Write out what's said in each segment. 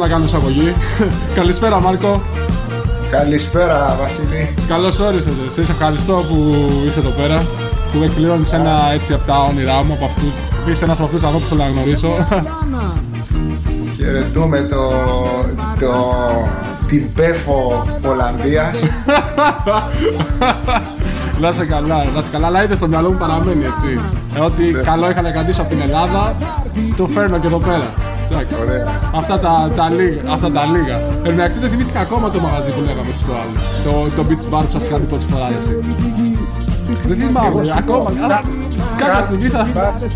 να κάνω εισαγωγή. Καλησπέρα Μάρκο. Καλησπέρα Βασίλη. Καλώς όρισες. Σε ευχαριστώ που είσαι εδώ πέρα. Που με εκπληρώνεις ένα έτσι από τα όνειρά μου. Από αυτούς, είσαι ένας από αυτούς τους ανθρώπους που θέλω να γνωρίσω. Χαιρετούμε το, το, την Πέφο Ολλανδίας. Να σε καλά, να σε καλά, αλλά είδες στο μυαλό μου παραμένει έτσι. Ε, Ό,τι καλό είχα να κρατήσω από την Ελλάδα, το φέρνω και εδώ πέρα. Εντάξει. Ωραία. Αυτά τα, τα λίγα. Αυτά τα λίγα. Εν μεταξύ δεν θυμήθηκα ακόμα το μαγαζί που λέγαμε τις φορές. Το, το beach bar που σας είχα δει πρώτη φορά εσύ. Δεν θυμάμαι, ακόμα. Άρα, κάποια στιγμή θα...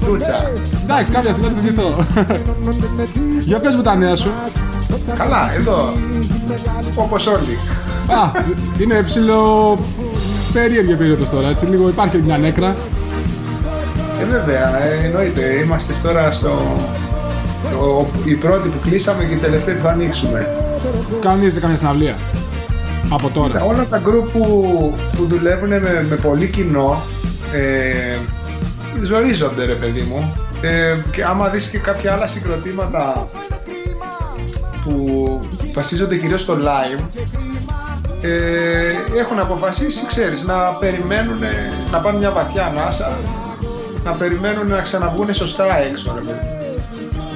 Τούτσα. Εντάξει, κάποια στιγμή θα τη θυμηθώ. Για πες μου τα νέα σου. Καλά, εδώ. Όπως όλοι. Α, είναι ψηλό περίεργη περίοδος τώρα, έτσι. Λίγο υπάρχει μια νέκρα. Ε, βέβαια, ε, εννοείται. Είμαστε τώρα στο... Το, οι πρώτοι που κλείσαμε και οι τελευταίοι που θα ανοίξουμε. Κανείς δεν κάνει συναυλία. Από τώρα. Όλα τα γκρουπ που, που δουλεύουν με, με πολύ κοινό ε, ζορίζονται ρε παιδί μου. Ε, και άμα δεις και κάποια άλλα συγκροτήματα που βασίζονται κυρίως στο live ε, έχουν αποφασίσει, ξέρεις, να περιμένουν, να πάνε μια βαθιά ανάσα να περιμένουν να ξαναβγούν σωστά έξω ρε παιδί.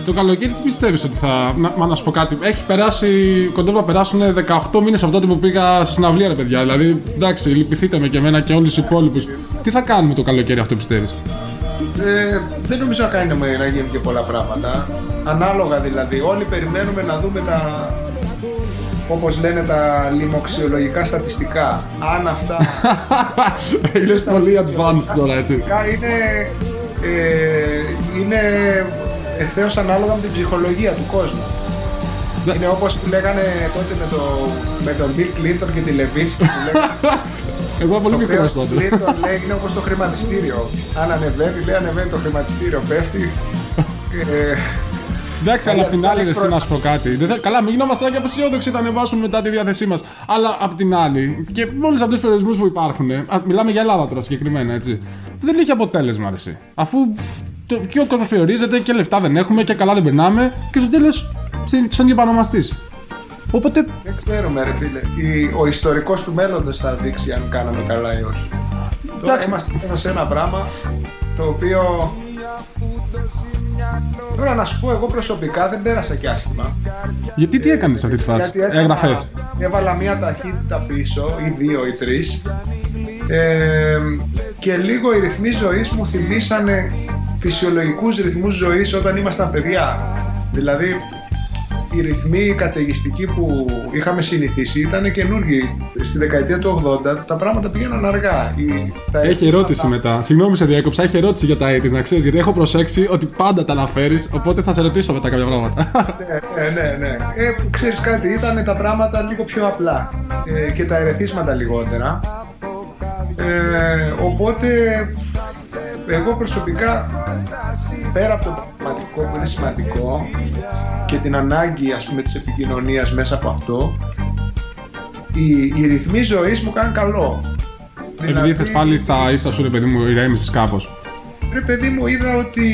Το καλοκαίρι τι πιστεύεις ότι θα. Να, μα να σου πω κάτι. Έχει περάσει. Κοντεύω να περάσουν 18 μήνες από τότε που πήγα στη συναυλία, ρε παιδιά. Δηλαδή, εντάξει, λυπηθείτε με και εμένα και όλους τους υπόλοιπους. Τι θα κάνουμε το καλοκαίρι αυτό πιστεύεις; Ε, δεν νομίζω να κάνουμε να γίνουν και πολλά πράγματα. Ανάλογα δηλαδή. Όλοι περιμένουμε να δούμε τα, όπως λένε τα λοιμοξιολογικά στατιστικά. Αν αυτά Είναι πολύ advanced τώρα, έτσι. στατιστικά είναι, ε, είναι ευθέως ανάλογα με την ψυχολογία του κόσμου. Ναι. Είναι όπως που λέγανε τότε με, το, με τον Bill Clinton και τη Levinsky που λέγανε Εγώ είμαι πολύ Το μικρός οποίο τότε. Clinton λέει είναι όπως το χρηματιστήριο. Αν ανεβαίνει, λέει ανεβαίνει το χρηματιστήριο, πέφτει. Ε, Εντάξει, αλλά απ' την άλλη, Άλλες εσύ να σου πω κάτι. Δεν θα- Καλά, μην γινόμαστε και απεσιόδοξοι να ανεβάσουμε μετά τη διάθεσή μας. Αλλά απ' την άλλη, και με όλου αυτούς τους περιορισμούς που υπάρχουν, ε, α, μιλάμε για Ελλάδα τώρα συγκεκριμένα, έτσι. Δεν έχει αποτέλεσμα, αρέσει. Αφού το, και ο κόσμος περιορίζεται και λεφτά δεν έχουμε και καλά δεν περνάμε και στο τέλος στον ίδιο παρονομαστή. Οπότε, δεν ξέρουμε ρε φίλε. Η- ο ιστορικός του μέλλοντος θα δείξει αν κάναμε καλά ή όχι. Τώρα Εντάξει. είμαστε πάνω σε ένα πράγμα το οποίο... Τώρα να σου πω εγώ προσωπικά δεν πέρασα κι άσχημα. γιατί τι έκανες σε αυτή τη φάση, Γιατί έβαλα- έγραφες. Έβαλα μία ταχύτητα πίσω, ή δύο ή τρεις. Ε, και λίγο οι ρυθμοί ζωής μου θυμήσανε φυσιολογικούς ρυθμούς ζωής όταν ήμασταν παιδιά. Δηλαδή, οι ρυθμοί οι καταιγιστικοί που είχαμε συνηθίσει ήταν καινούργιοι. Στη δεκαετία του 80 τα πράγματα πήγαιναν αργά. Οι- τα Έχει έθιμα- ερώτηση μετά. Συγγνώμη, σε διέκοψα. Έχει ερώτηση για τα AIDS, να ξέρεις. Γιατί έχω προσέξει ότι πάντα τα αναφέρεις. Οπότε θα σε ρωτήσω μετά κάποια πράγματα. Ναι, ναι, ναι. ναι. Ε, ξέρεις κάτι, ήταν τα πράγματα λίγο πιο απλά ε, και τα ερεθίσματα λιγότερα. Ε, οπότε, εγώ προσωπικά, πέρα από το πραγματικό που είναι σημαντικό και την ανάγκη ας πούμε της επικοινωνίας μέσα από αυτό, οι, οι ρυθμοί ζωής μου κάνουν καλό. Επειδή Δηλαδή- θες πάλι στα ίσα σου, ρε παιδί μου, ηρέμησες κάπως. Ρε παιδί μου, είδα ότι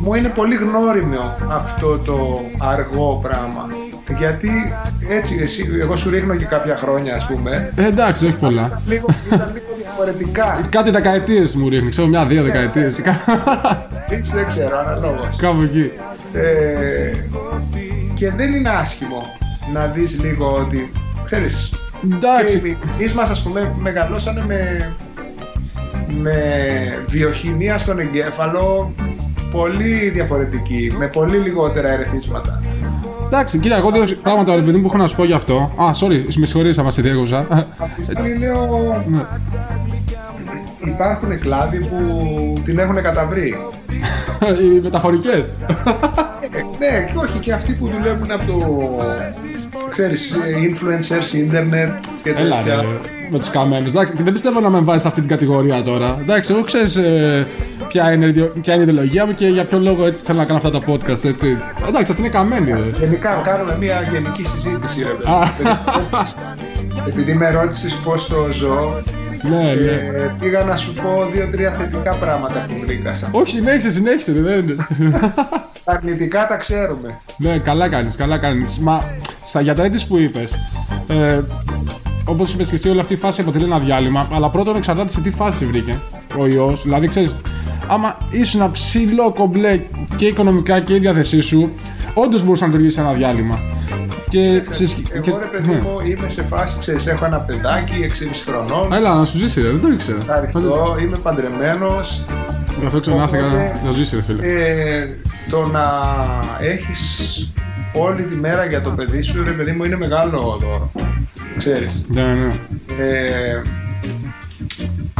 μου είναι πολύ γνώριμο αυτό το αργό πράγμα. Γιατί έτσι, εσύ, εγώ σου ρίχνω και κάποια χρόνια, ας πούμε. Ε, εντάξει, όχι πολλά. Λίγο, ήταν λίγο διαφορετικά. Κάτι δεκαετίες μου ρίχνει, ξέρω μια-δύο δεκαετίες. Έτσι δεν ξέρω, αναλόγως. Κάπου εκεί. Ε, και δεν είναι άσχημο να δεις λίγο ότι, ξέρεις, και Εντάξει. οι εμείς μας ας πούμε μεγαλώσανε με, με βιοχημία στον εγκέφαλο πολύ διαφορετική, με πολύ λιγότερα ερεθίσματα. Εντάξει, κοίτα, εγώ δύο πράγματα ρε παιδί μου που έχω να σου πω γι' αυτό. Α, sorry, με συγχωρείς άμα σε διέκοψα. Απ' την άλλη λέω, Ναι. Υπάρχουν κλάδοι που την έχουν καταβρει. Οι μεταφορικές. ναι, και όχι και αυτοί που δουλεύουν από το. ξέρεις, influencers, ίντερνετ και τέτοια. Έλα ρε, με τους καμένους. Εντάξει, και δεν πιστεύω να με βάζει σε αυτή την κατηγορία τώρα. Εντάξει, εγώ ξέρεις ε, ποια, είναι, ποια είναι η ιδεολογία μου και για ποιο λόγο έτσι θέλω να κάνω αυτά τα podcast. Έτσι. Εντάξει, αυτή είναι καμένη. Ρε. Γενικά, κάνουμε μια γενική συζήτηση, ρε παιδί. Α. Επειδή με ρώτησες πώ το ζω, ναι, ναι. ε, πήγα να σου πω δύο-τρία θετικά πράγματα που βρήκα. σαν- Όχι, συνέχισε, συνέχισε. ρε, Δεν... Τα αρνητικά τα ξέρουμε. ναι, καλά κάνεις, καλά κάνεις. Μα στα γιατρά της που είπες, ε, όπως είπες και εσύ, όλη αυτή η φάση αποτελεί ένα διάλειμμα. Αλλά πρώτον εξαρτάται σε τι φάση βρήκε ο ιός. Δηλαδή, ξέρεις, άμα ήσουν ψηλό κομπλέ και οικονομικά και η διάθεσή σου, όντως μπορούσε να λειτουργήσει ένα διάλειμμα. Και, σε σκ- και- Εγώ ρε παιδί ναι. μου είμαι σε φάση, ξέρεις, έχω ένα παιδάκι 6,5 χρονών. Έλα, να σου ζήσει, ρε, δεν το ήξερα. Ευχαριστώ, είμαι παντρεμένος. Καθώ ξανά σε Οπότε, καλά, να ζήσει, ρε φίλε. Ε, το να έχεις όλη τη μέρα για το παιδί σου, ρε παιδί μου, είναι μεγάλο δώρο. Ξέρεις. Ναι, ναι. Ε,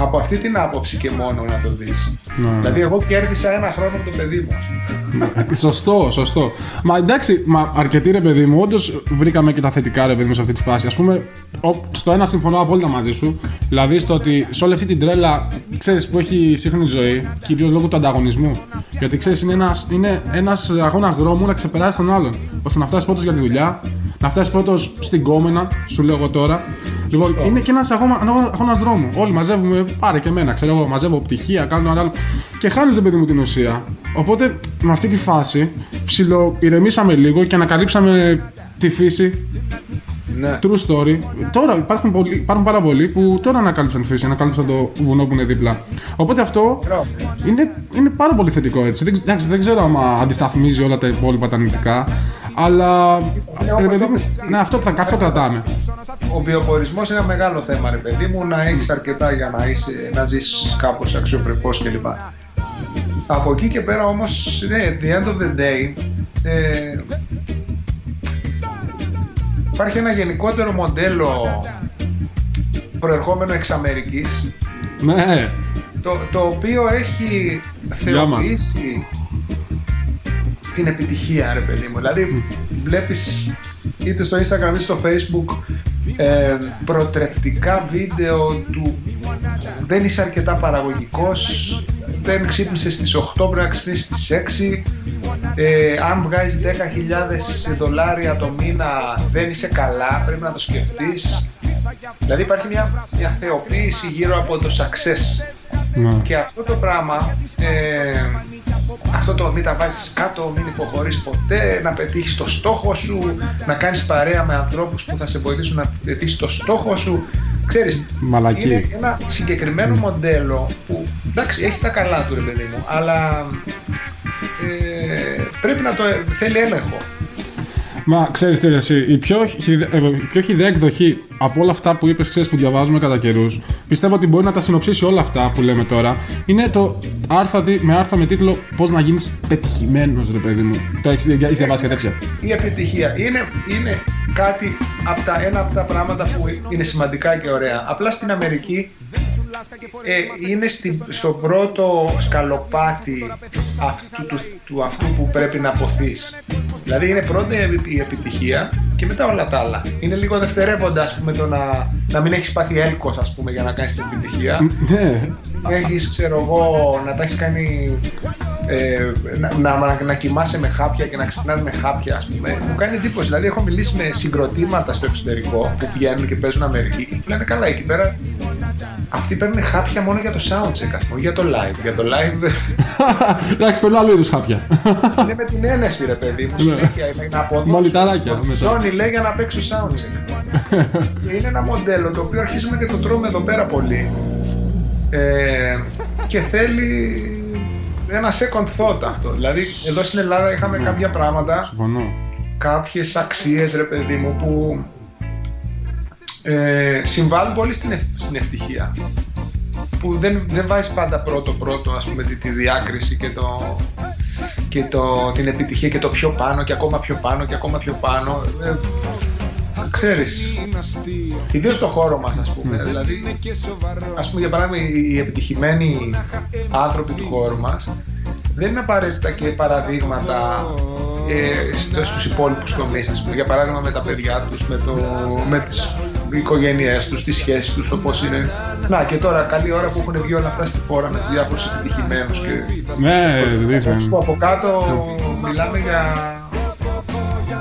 από αυτή την άποψη και μόνο να το δεις. Ναι, ναι. Δηλαδή εγώ κέρδισα ένα χρόνο από το παιδί μου. ας πούμε. Ναι, Σωστό, σωστό. Μα εντάξει, μα αρκετοί ρε παιδί μου, όντως βρήκαμε και τα θετικά ρε παιδί μου σε αυτή τη φάση. Α πούμε, ο- στο ένα συμφωνώ απόλυτα μαζί σου. Δηλαδή στο ότι σε όλη αυτή την τρέλα, ξέρεις που έχει η σύγχρονη ζωή, κυρίως λόγω του ανταγωνισμού. Γιατί ξέρεις, είναι ένας είναι ένας αγώνας δρόμου να ξεπεράσει τον άλλον. ώστε να φτάσεις πρώτος για τη δουλειά, να φτάσεις πρώτος στην κόμενα, σου λέω εγώ τώρα. Λοιπόν, είναι και ένας αγώνα δρόμου. Όλοι μαζεύουμε, πάρε και εμένα, ξέρω εγώ, μαζεύω πτυχία, κάνω ένα άλλο. Και χάνει, ρε παιδί μου, την ουσία. Οπότε, με αυτή τη φάση, ψιλο ηρεμήσαμε λίγο και ανακαλύψαμε τη φύση. Ναι. True story. Τώρα υπάρχουν, πολλοί, υπάρχουν πάρα πολλοί που τώρα ανακάλυψαν τη φύση, ανακάλυψαν το βουνό που είναι δίπλα. Οπότε αυτό Μπράβο. είναι, είναι πάρα πολύ θετικό έτσι. Δεν, εντάξει, δεν ξέρω αν αντισταθμίζει όλα τα υπόλοιπα τα αρνητικά. Αλλά. όπως ρε παιδί το μου, είπες εσύ. ναι, αυτό, αυτό κρατάμε. Ο βιοπορισμός είναι ένα μεγάλο θέμα, ρε παιδί μου, να έχεις αρκετά για να, είσαι, να ζήσεις κάπως αξιοπρεπώς κλπ. Από εκεί και πέρα όμως, ναι, the end of the day, ε, υπάρχει ένα γενικότερο μοντέλο προερχόμενο εξ Αμερικής, Ναι, το, το οποίο έχει Γεια μας. θεοποιήσει την επιτυχία, ρε παιδί μου. Δηλαδή, βλέπεις είτε στο Instagram είτε στο Facebook ε, προτρεπτικά βίντεο του δεν είσαι αρκετά παραγωγικός, δεν ξύπνησες στις 8, πρέπει να ξυπνήσεις στις 6, ε, αν βγάζεις 10.000 δολάρια το μήνα δεν είσαι καλά, πρέπει να το σκεφτείς. Δηλαδή υπάρχει μια, μια θεοποίηση γύρω από το success. ναι. Και αυτό το πράγμα, ε, αυτό το μην τα βάζεις κάτω, μην υποχωρείς ποτέ, να πετύχεις το στόχο σου, να κάνεις παρέα με ανθρώπους που θα σε βοηθήσουν να πετύχεις το στόχο σου. Ξέρεις, Μαλακή. είναι ένα συγκεκριμένο μοντέλο που, εντάξει, έχει τα καλά του ρε παιδί μου, αλλά ε, πρέπει να το θέλει έλεγχο. Μα ξέρεις τι, ρε, εσύ, η πιο, χυδε- ε, η πιο χιδέα εκδοχή από όλα αυτά που είπες, ξέρεις που διαβάζουμε κατά καιρούς, πιστεύω ότι μπορεί να τα συνοψίσει όλα αυτά που λέμε τώρα, είναι το άρθρο τι- με άρθρο με τίτλο Πώς να γίνεις πετυχημένος, ρε παιδί μου. Το έχεις διαβάσει και τέτοια. η επιτυχία είναι, είναι κάτι από τα, ένα από τα πράγματα που είναι σημαντικά και ωραία. Απλά στην Αμερική ε, είναι στην, στο πρώτο σκαλοπάτι αυτού, του, του αυτού που πρέπει να αποθείς. Δηλαδή είναι πρώτα η επι- η επιτυχία και μετά όλα τα άλλα. Είναι λίγο δευτερεύοντα ας πούμε το να, να μην έχεις πάθει έλκος ας πούμε για να κάνεις την επιτυχία. Ναι, έχεις ξέρω εγώ να τα έχεις κάνει ε, να, να, να, να κοιμάσαι με χάπια και να ξυπνάς με χάπια ας πούμε. Μου κάνει εντύπωση. Δηλαδή έχω μιλήσει με συγκροτήματα στο εξωτερικό που πηγαίνουν και παίζουν Αμερική και μου λένε καλά εκεί πέρα αυτοί παίρνουν χάπια μόνο για το soundcheck ας πούμε για το live για το live εντάξει, παίρνω άλλου είδους χάπια. είναι με την ένεση ρε παιδί μου συνέχεια είναι να αποδώσω Μολυταράκια μετά. Ζώνη λέει για να παίξω soundcheck και είναι ένα μοντέλο το οποίο αρχίζουμε και το τρώμε εδώ πέρα πολύ ε, και θέλει ένα second thought αυτό. Δηλαδή, εδώ στην Ελλάδα είχαμε κάποια πράγματα, Συμφωνώ. κάποιες αξίες, ρε παιδί μου, που ε, συμβάλλουν πολύ στην, ευ- στην ευτυχία. Που δεν, δεν βάζεις πάντα πρώτο-πρώτο, ας πούμε, τη, τη διάκριση και, το, και το, την επιτυχία και το πιο πάνω και ακόμα πιο πάνω και ακόμα πιο πάνω. Ε, ξέρεις, ιδίως στο χώρο μας ας πούμε, δηλαδή, ας πούμε για παράδειγμα οι επιτυχημένοι άνθρωποι του χώρου μας δεν είναι απαραίτητα και παραδείγματα ε, στους υπόλοιπους τομείς, ας πούμε, για παράδειγμα με τα παιδιά τους, με, το, με τις οικογένειές τους, τις σχέσεις τους, όπως είναι. Να και τώρα καλή ώρα που έχουν βγει όλα αυτά στη φόρα με τους διάφορους επιτυχημένους και... Ναι, δείχνει. Που από κάτω μιλάμε για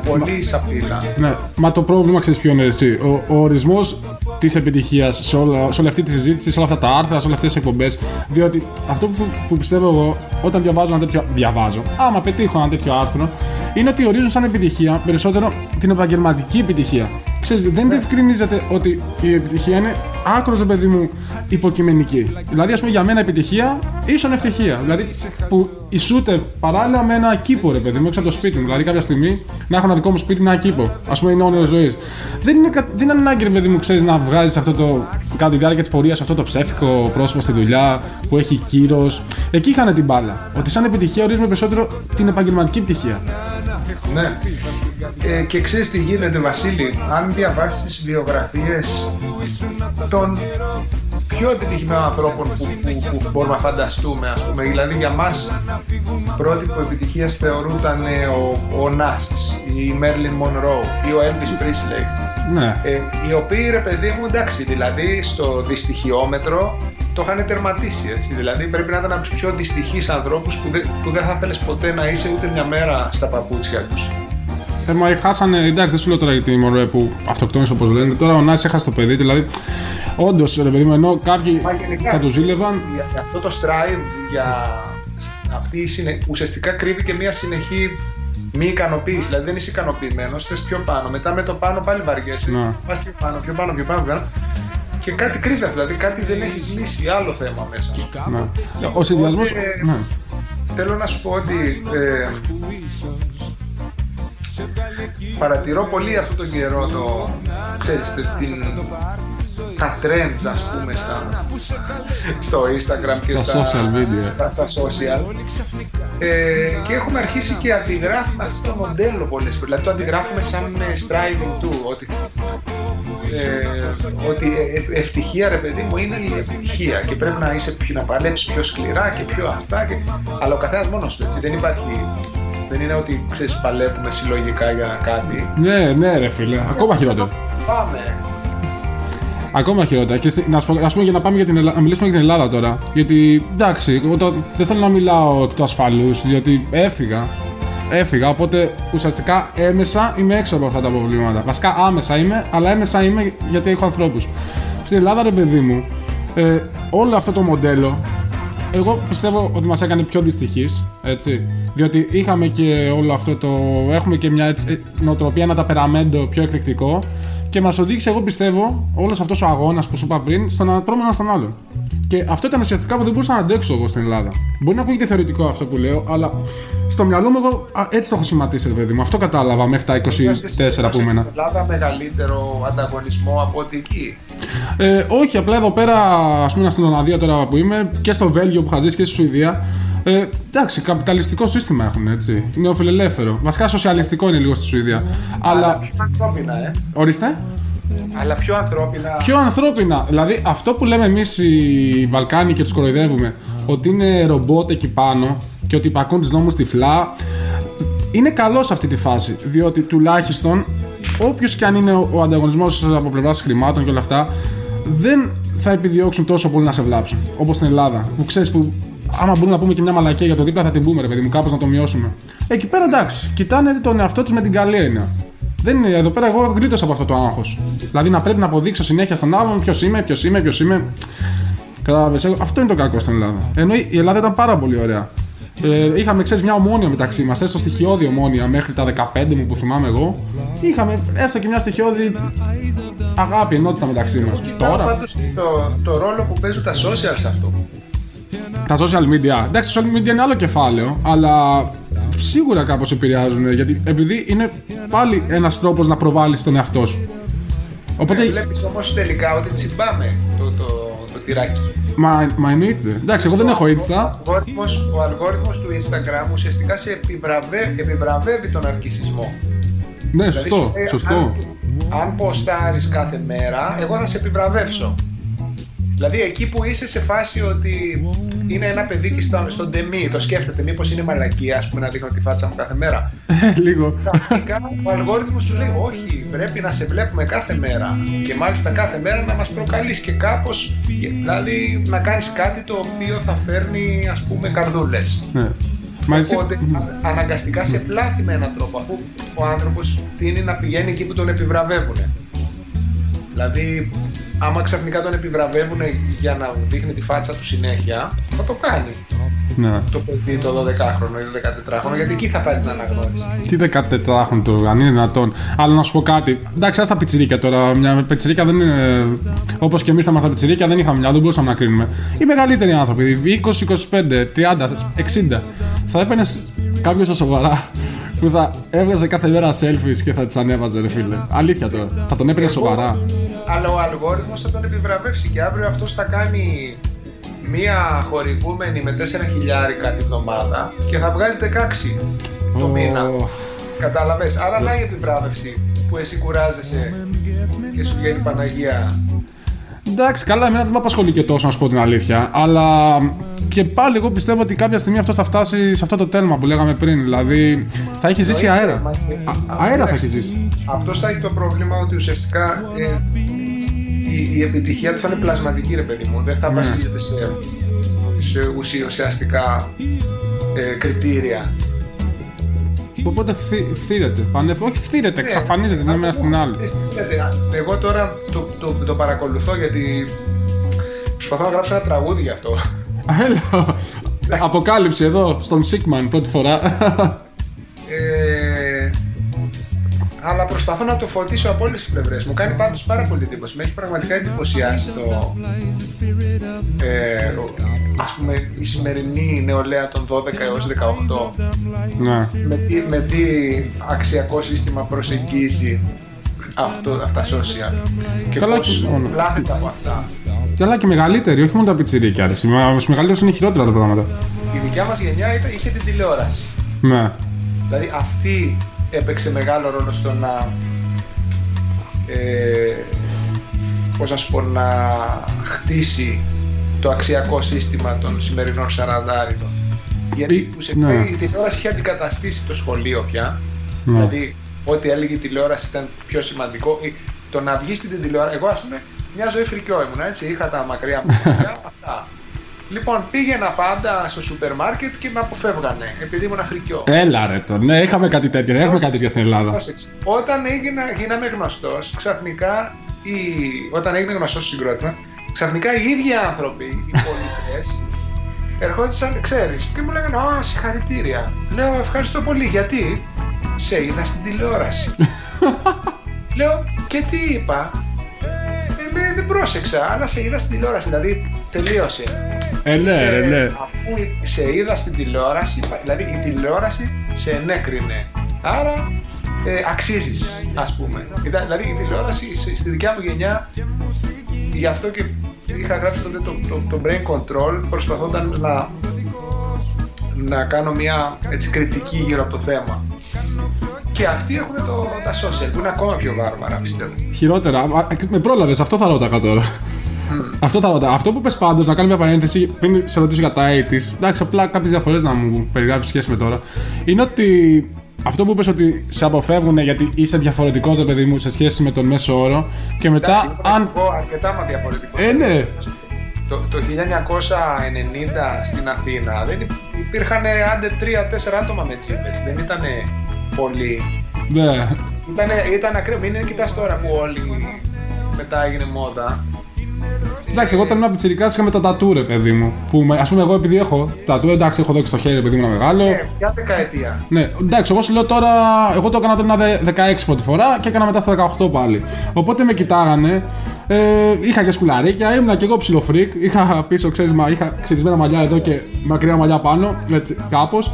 πολύ σαφίλα. Ναι, μα το πρόβλημα ξέρεις ποιο είναι εσύ. Ο, ο ορισμός της επιτυχίας σε, όλα- σε όλη αυτή τη συζήτηση, σε όλα αυτά τα άρθρα, σε όλες αυτές τις εκπομπές. Διότι αυτό που, που πιστεύω εγώ όταν διαβάζω ένα τέτοιο. Διαβάζω, άμα πετύχω ένα τέτοιο άρθρο, είναι ότι ορίζουν σαν επιτυχία περισσότερο την επαγγελματική επιτυχία. Ξέρεις, δεν διευκρινίζεται ότι η επιτυχία είναι άκρος, ρε παιδί μου, υποκειμενική. Δηλαδή, ας πούμε, για μένα επιτυχία ίσον ευτυχία. Δηλαδή, που ισούται παράλληλα με ένα κήπο, ρε παιδί μου, έξω από το σπίτι μου. Δηλαδή, κάποια στιγμή να έχω ένα δικό μου σπίτι, ένα κήπο. Α πούμε, είναι όνειρο ζωής. Δεν είναι, κα- δεν είναι ανάγκη, ρε παιδί μου, ξέρεις να βγάζεις αυτό το. κατά τη διάρκεια της πορείας αυτό το ψεύτικο πρόσωπο στη δουλειά που έχει κύρος. Εκεί είχαν την μπάλα. Ότι σαν επιτυχία ορίζουμε περισσότερο την επαγγελματική επιτυχία. Ναι. Ε, και ξέρεις τι γίνεται Βασίλη, αν διαβάσεις τις βιογραφίες των πιο επιτυχημένων ανθρώπων που, που, που μπορούμε να φανταστούμε, ας πούμε. Δηλαδή για μας πρότυπο επιτυχίας θεωρούταν ε, ο, ο Νάσης, η Μέρλιν Μονρό ή ο Elvis Presley. Ναι. Ε, οι οποίοι ρε παιδί μου εντάξει, δηλαδή στο δυστυχιόμετρο το είχαν τερματίσει έτσι. Δηλαδή πρέπει να ήταν από τους πιο δυστυχείς ανθρώπους που, δεν- που δεν θα θέλει ποτέ να είσαι ούτε μια μέρα στα παπούτσια τους. Ε, μα χάσανε, εντάξει, δεν σου λέω τώρα για την Μωρέ που αυτοκτόνησε όπως λένε. Τώρα ο Νάσης έχασε το παιδί, του, δηλαδή. Όντως, ρε παιδί μου, ενώ κάποιοι Μα γενικά, θα του ζήλευαν. για- για αυτό το strive για αυτή η συνε... ουσιαστικά κρύβει και μια συνεχή μη ικανοποίηση. Δηλαδή δεν είσαι ικανοποιημένος, θες πιο πάνω. Μετά με το πάνω πάλι βαριέσαι. Ναι. Πας πιο πάνω, πιο πάνω, πιο πάνω, πιο πάνω. Και κάτι κρύβεται, δηλαδή κάτι δεν έχει λύσει, άλλο θέμα μέσα. Ναι. Ο συνδυασμό. Οπότε, Ναι. Θέλω να σου πω ότι ε, παρατηρώ πολύ αυτό τον καιρό το, ξέρεις, τε- την, τα trends ας πούμε στα, στο Instagram και Στα στα, social media. στα, στα social ε, και έχουμε αρχίσει και αντιγράφουμε αυτό το μοντέλο πολλές φορές δηλαδή το αντιγράφουμε σαν ε, striving to ότι ε, ότι ε, ε, ευτυχία ρε παιδί μου είναι η επιτυχία και πρέπει να, είσαι, πιο- να παλέψεις πιο σκληρά και πιο αυτά και... αλλά ο καθένας μόνος του έτσι δεν υπάρχει δεν είναι ότι ξέρεις παλεύουμε συλλογικά για κάτι ναι, ναι, ρε φίλε. Ακόμα χειρότερο. πάμε Ακόμα χειρότερα. Και στη- να, σου πω, ας πούμε για να, πάμε για την Ελλάδα, να μιλήσουμε για την Ελλάδα τώρα. Γιατί εντάξει, εγώ το- δεν θέλω να μιλάω εκ τους ασφαλούς, διότι έφυγα. Έφυγα, οπότε ουσιαστικά έμεσα είμαι έξω από αυτά τα προβλήματα. Βασικά άμεσα είμαι, αλλά έμεσα είμαι γιατί έχω ανθρώπους. Στην Ελλάδα, ρε παιδί μου, ε, όλο αυτό το μοντέλο εγώ πιστεύω ότι μας έκανε πιο δυστυχείς, έτσι. Διότι είχαμε και όλο αυτό το... Έχουμε και μια έτσι, ε, νοοτροπία, ένα ταπεραμέντο πιο εκρηκτικό και μας οδήγησε, εγώ πιστεύω, όλος αυτός ο αγώνας που σου είπα πριν, στο να τρώμε ένα στον άλλον. Και αυτό ήταν ουσιαστικά που δεν μπορούσα να αντέξω εγώ στην Ελλάδα. Μπορεί να ακούγεται θεωρητικό αυτό που λέω, αλλά στο μυαλό μου εγώ α, έτσι το έχω σχηματίσει, ρε παιδί μου. Αυτό κατάλαβα μέχρι τα 24 που ήμουνα. Στην Ελλάδα μεγαλύτερο ανταγωνισμό από ότι εκεί Ε, όχι, απλά εδώ πέρα, ας πούμε, στην Ολλανδία τώρα που είμαι και στο Βέλγιο που είχα ζήσει και στη Σουηδία. Ε, εντάξει, καπιταλιστικό σύστημα έχουν έτσι. Νεοφιλελεύθερο. Βασικά σοσιαλιστικό είναι λίγο στη Σουηδία. Αλλά. πιο ανθρώπινα ε Ορίστε. αλλά πιο ανθρώπινα Πιο ανθρώπινα. Δηλαδή αυτό που λέμε εμείς οι Βαλκάνοι και τους κοροϊδεύουμε, ότι είναι ρομπότ εκεί πάνω και ότι υπακούν τους νόμους τυφλά. Είναι καλός σε αυτή τη φάση. Διότι τουλάχιστον όποιος και αν είναι ο, ο ανταγωνισμός από πλευράς χρημάτων και όλα αυτά, δεν θα επιδιώξουν τόσο πολύ να σε βλάψουν. Όπως στην Ελλάδα. Που ξέρεις που άμα μπορούμε να πούμε και μια μαλακία για το δίπλα θα την πούμε, ρε παιδί μου, κάπως να το μειώσουμε. Εκεί πέρα εντάξει, κοιτάνε τον εαυτό τους με την καλή έννοια. Δεν είναι, εδώ πέρα εγώ γλίτωσα από αυτό το άγχος. Δηλαδή να πρέπει να αποδείξω συνέχεια στον άλλον ποιος είμαι, ποιος είμαι, ποιος είμαι. Κατάλαβες. Αυτό είναι το κακό στην Ελλάδα. Ενώ η Ελλάδα ήταν πάρα πολύ ωραία. Ε, είχαμε, ξέρεις, μια ομόνια μεταξύ μας, έστω στοιχειώδη ομόνια μέχρι τα 15 μου που θυμάμαι εγώ. Είχαμε έστω και μια στοιχειώδη αγάπη, ενότητα μεταξύ μας. Τώρα, Πάντως το, το ρόλο που παίζουν τα social σε αυτό. τα social media. Εντάξει, τα social media είναι άλλο κεφάλαιο, αλλά σίγουρα κάπως επηρεάζουν. Γιατί επειδή είναι πάλι ένας τρόπος να προβάλλεις τον εαυτό σου. Οπότε, Ε, βλέπεις όμως τελικά ότι τσιμπάμε το, το, το τυράκι. Μα, μα εννοείται. Εντάξει, εγώ δεν έχω Ο Insta. αλγόριθμος, ο αλγόριθμος του Instagram ουσιαστικά σε επιβραβεύει, επιβραβεύει τον αρκισισμό. Ναι, Δηλαδή, σωστό, σου λέει, σωστό. Αν, αν ποστάρεις κάθε μέρα, εγώ θα σε επιβραβεύσω. Δηλαδή εκεί που είσαι σε φάση ότι είναι ένα παιδί και στο, στον τεμή, το σκέφτεται μήπως είναι μαλακία, ας πούμε, να δείχνω τη φάτσα μου κάθε μέρα. Λίγο. Ξαφνικά ο αλγόριθμος σου λέει όχι, πρέπει να σε βλέπουμε κάθε μέρα και μάλιστα κάθε μέρα να μας προκαλείς και κάπως, δηλαδή να κάνεις κάτι το οποίο θα φέρνει ας πούμε καρδούλες. Ναι. Μα εσύ... Οπότε α- αναγκαστικά σε πλάθει με έναν τρόπο αφού ο άνθρωπος τίνει να πηγαίνει εκεί που τον επιβραβεύουν. Δηλαδή, άμα ξαφνικά τον επιβραβεύουν για να δείχνει τη φάτσα του συνέχεια, θα το κάνει Ναι. το παιδί το 12χρονο ή το 14χρονο, γιατί εκεί θα πάρει την αναγνώριση. Τι 14χρονο το, αν είναι δυνατόν. Αλλά να σου πω κάτι. Εντάξει, ας τα πιτσιρίκια τώρα. Μια πιτσιρίκια δεν είναι. Όπως και εμείς τα μάθαμε πιτσιρίκια δεν είχαμε μια, δεν μπορούσαμε να κρίνουμε. Οι μεγαλύτεροι άνθρωποι, 20, 25, 30, 60. Θα έπαιρνες κάποιος στα σοβαρά που θα έβγαζε κάθε μέρα selfies και θα τις ανέβαζε, ρε φίλε. Αλήθεια τώρα. Θα τον έπαιρνε σοβαρά. Αλλά ο αλγόριθμος θα τον επιβραβεύσει και αύριο αυτός θα κάνει μία χορηγούμενη με 4 χιλιάρικα τη βδομάδα και θα βγάζει 16 το Ω. μήνα. Κατάλαβες. Άρα να η επιβράβευση που εσύ κουράζεσαι και σου βγαίνει η Παναγία. Εντάξει, καλά, εμένα δεν με απασχολεί και τόσο να σου πω την αλήθεια. Αλλά και πάλι εγώ πιστεύω ότι κάποια στιγμή αυτός θα φτάσει σε αυτό το τέλμα που λέγαμε πριν. Δηλαδή θα έχει ζήσει αέρα. Α- αέρα θα έχει ζήσει. Αυτός θα έχει το πρόβλημα ότι ουσιαστικά ε, η, η επιτυχία του θα είναι πλασματική, ρε παιδί μου. Δεν θα Ναι. βασίζεται σε, σε ουσι- ουσιαστικά ε, κριτήρια. Οπότε φθή- φθήρεται. Πανε... Όχι, φθήρεται, Ναι, εξαφανίζεται την ένα στην άλλη. Ε, δηλαδή, Εγώ τώρα το, το, το παρακολουθώ γιατί προσπαθώ να γράψω ένα τραγούδι γι' αυτό. Έλα. Αποκάλυψη εδώ, στον Σίκμαν πρώτη φορά. Ε, αλλά προσπαθώ να το φωτίσω από όλες τις πλευρές. Μου κάνει πάντως πάρα πολύ εντύπωση. Με έχει πραγματικά εντυπωσιάσει το... Ε, ο- ας πούμε, η σημερινή νεολαία των 12 έως 18 ναι. με τι, με τι αξιακό σύστημα προσεγγίζει αυτό, αυτά τα social και Καλά, πώς και μόνο. πλάθεται από αυτά. Και αλλά και μεγαλύτεροι, όχι μόνο τα πιτσιρίκια. ρε. Στου μεγαλύτερου είναι χειρότερα τα πράγματα. Η δικιά μας γενιά ήταν, είχε την τηλεόραση. Ναι. Δηλαδή αυτή έπαιξε μεγάλο ρόλο στο να ε, πώς να σου πω, να χτίσει το αξιακό σύστημα των σημερινών σαραντάριδων. Γιατί Ή- ουσιαστικά ναι. η τηλεόραση είχε αντικαταστήσει το σχολείο πια. Ναι. Δηλαδή, ό,τι έλεγε η τηλεόραση ήταν πιο σημαντικό. Ή Το να βγεις στην τηλεόραση. Εγώ, ας πούμε, μια ζωή φρικιό ήμουν έτσι. Είχα τα μακριά μου παιδιά, αυτά. Λοιπόν, πήγαινα πάντα στο σούπερ μάρκετ και με αποφεύγανε επειδή ήμουν φρικιό. Έλα ρε το. Ναι, είχαμε κάτι τέτοιο. Έχουμε κάτι τέτοιο στην Ελλάδα. Πρόσεξε. Όταν έγινα, γίναμε γνωστός, ξαφνικά. Οι, όταν έγινε γνωστός στο συγκρότημα, ξαφνικά οι ίδιοι άνθρωποι, οι πολιτέ, ερχόντουσαν, ξέρεις, και μου λέγανε Α, συγχαρητήρια. Λέω ευχαριστώ πολύ, γιατί σε είδα στην τηλεόραση. Λέω και τι είπα. Ε, λέει, δεν πρόσεξα, αλλά σε είδα στην τηλεόραση. Δηλαδή τελείωσε. Ε, ναι, Σε- ρε, ναι. Αφού σε είδα στην τηλεόραση, δηλαδή η τηλεόραση σε ενέκρινε. Άρα ε, αξίζεις, ας πούμε. Είδα- Δηλαδή η τηλεόραση σε- στη δικιά μου γενιά, γι' αυτό και είχα γράψει τότε το, το, το brain control, προσπαθώνταν να, να κάνω μια έτσι, κριτική γύρω από το θέμα. Και αυτοί έχουν το, τα social που είναι ακόμα πιο βάρβαρα, πιστεύω. Χειρότερα. Α, Με πρόλαβες, αυτό θα ρώταγα τώρα. Αυτό θα ρωτάω. Αυτό που πες πάντως, να κάνω μια παρένθεση πριν σε ρωτήσω για τα 80s, εντάξει, απλά κάποιες διαφορές να μου περιγράψεις σχέση με τώρα. Είναι ότι αυτό που είπες ότι σε αποφεύγουν γιατί είσαι διαφορετικός, ρε παιδί μου, σε σχέση με τον μέσο όρο και μετά Εντάξει, ήμουν αν. εγώ αρκετά μα διαφορετικό. Ε, ναι. Το, το 1990 στην Αθήνα δεν υπ- υπήρχαν άντε 3-4 άτομα με τσίπες. Δεν ήταν πολλοί. Ναι. Ήταν, ήταν ακραίο. Μην κοιτάς τώρα που όλοι μετά έγινε μόδα. Εντάξει, εγώ όταν ήμουν πιτσιρικάς είχαμε τα τατού, ρε παιδί μου. Που με- ας πούμε, εγώ επειδή έχω τατού, εντάξει, έχω δόξει στο χέρι επειδή ήμουν μεγάλο. Ε, ποια δεκαετία. Ναι, εντάξει, εγώ σου λέω τώρα. Εγώ το έκανα όταν ήμουν δε- 16 πρώτη φορά και έκανα μετά στα 18 πάλι. Οπότε με κοιτάγανε. Ε, είχα και σκουλαρίκια, ήμουν και εγώ ψιλοφρικ. Είχα πίσω, ξέρεις, μα, είχα ξυρισμένα μαλλιά εδώ και μακριά μαλλιά πάνω, έτσι, κάπως.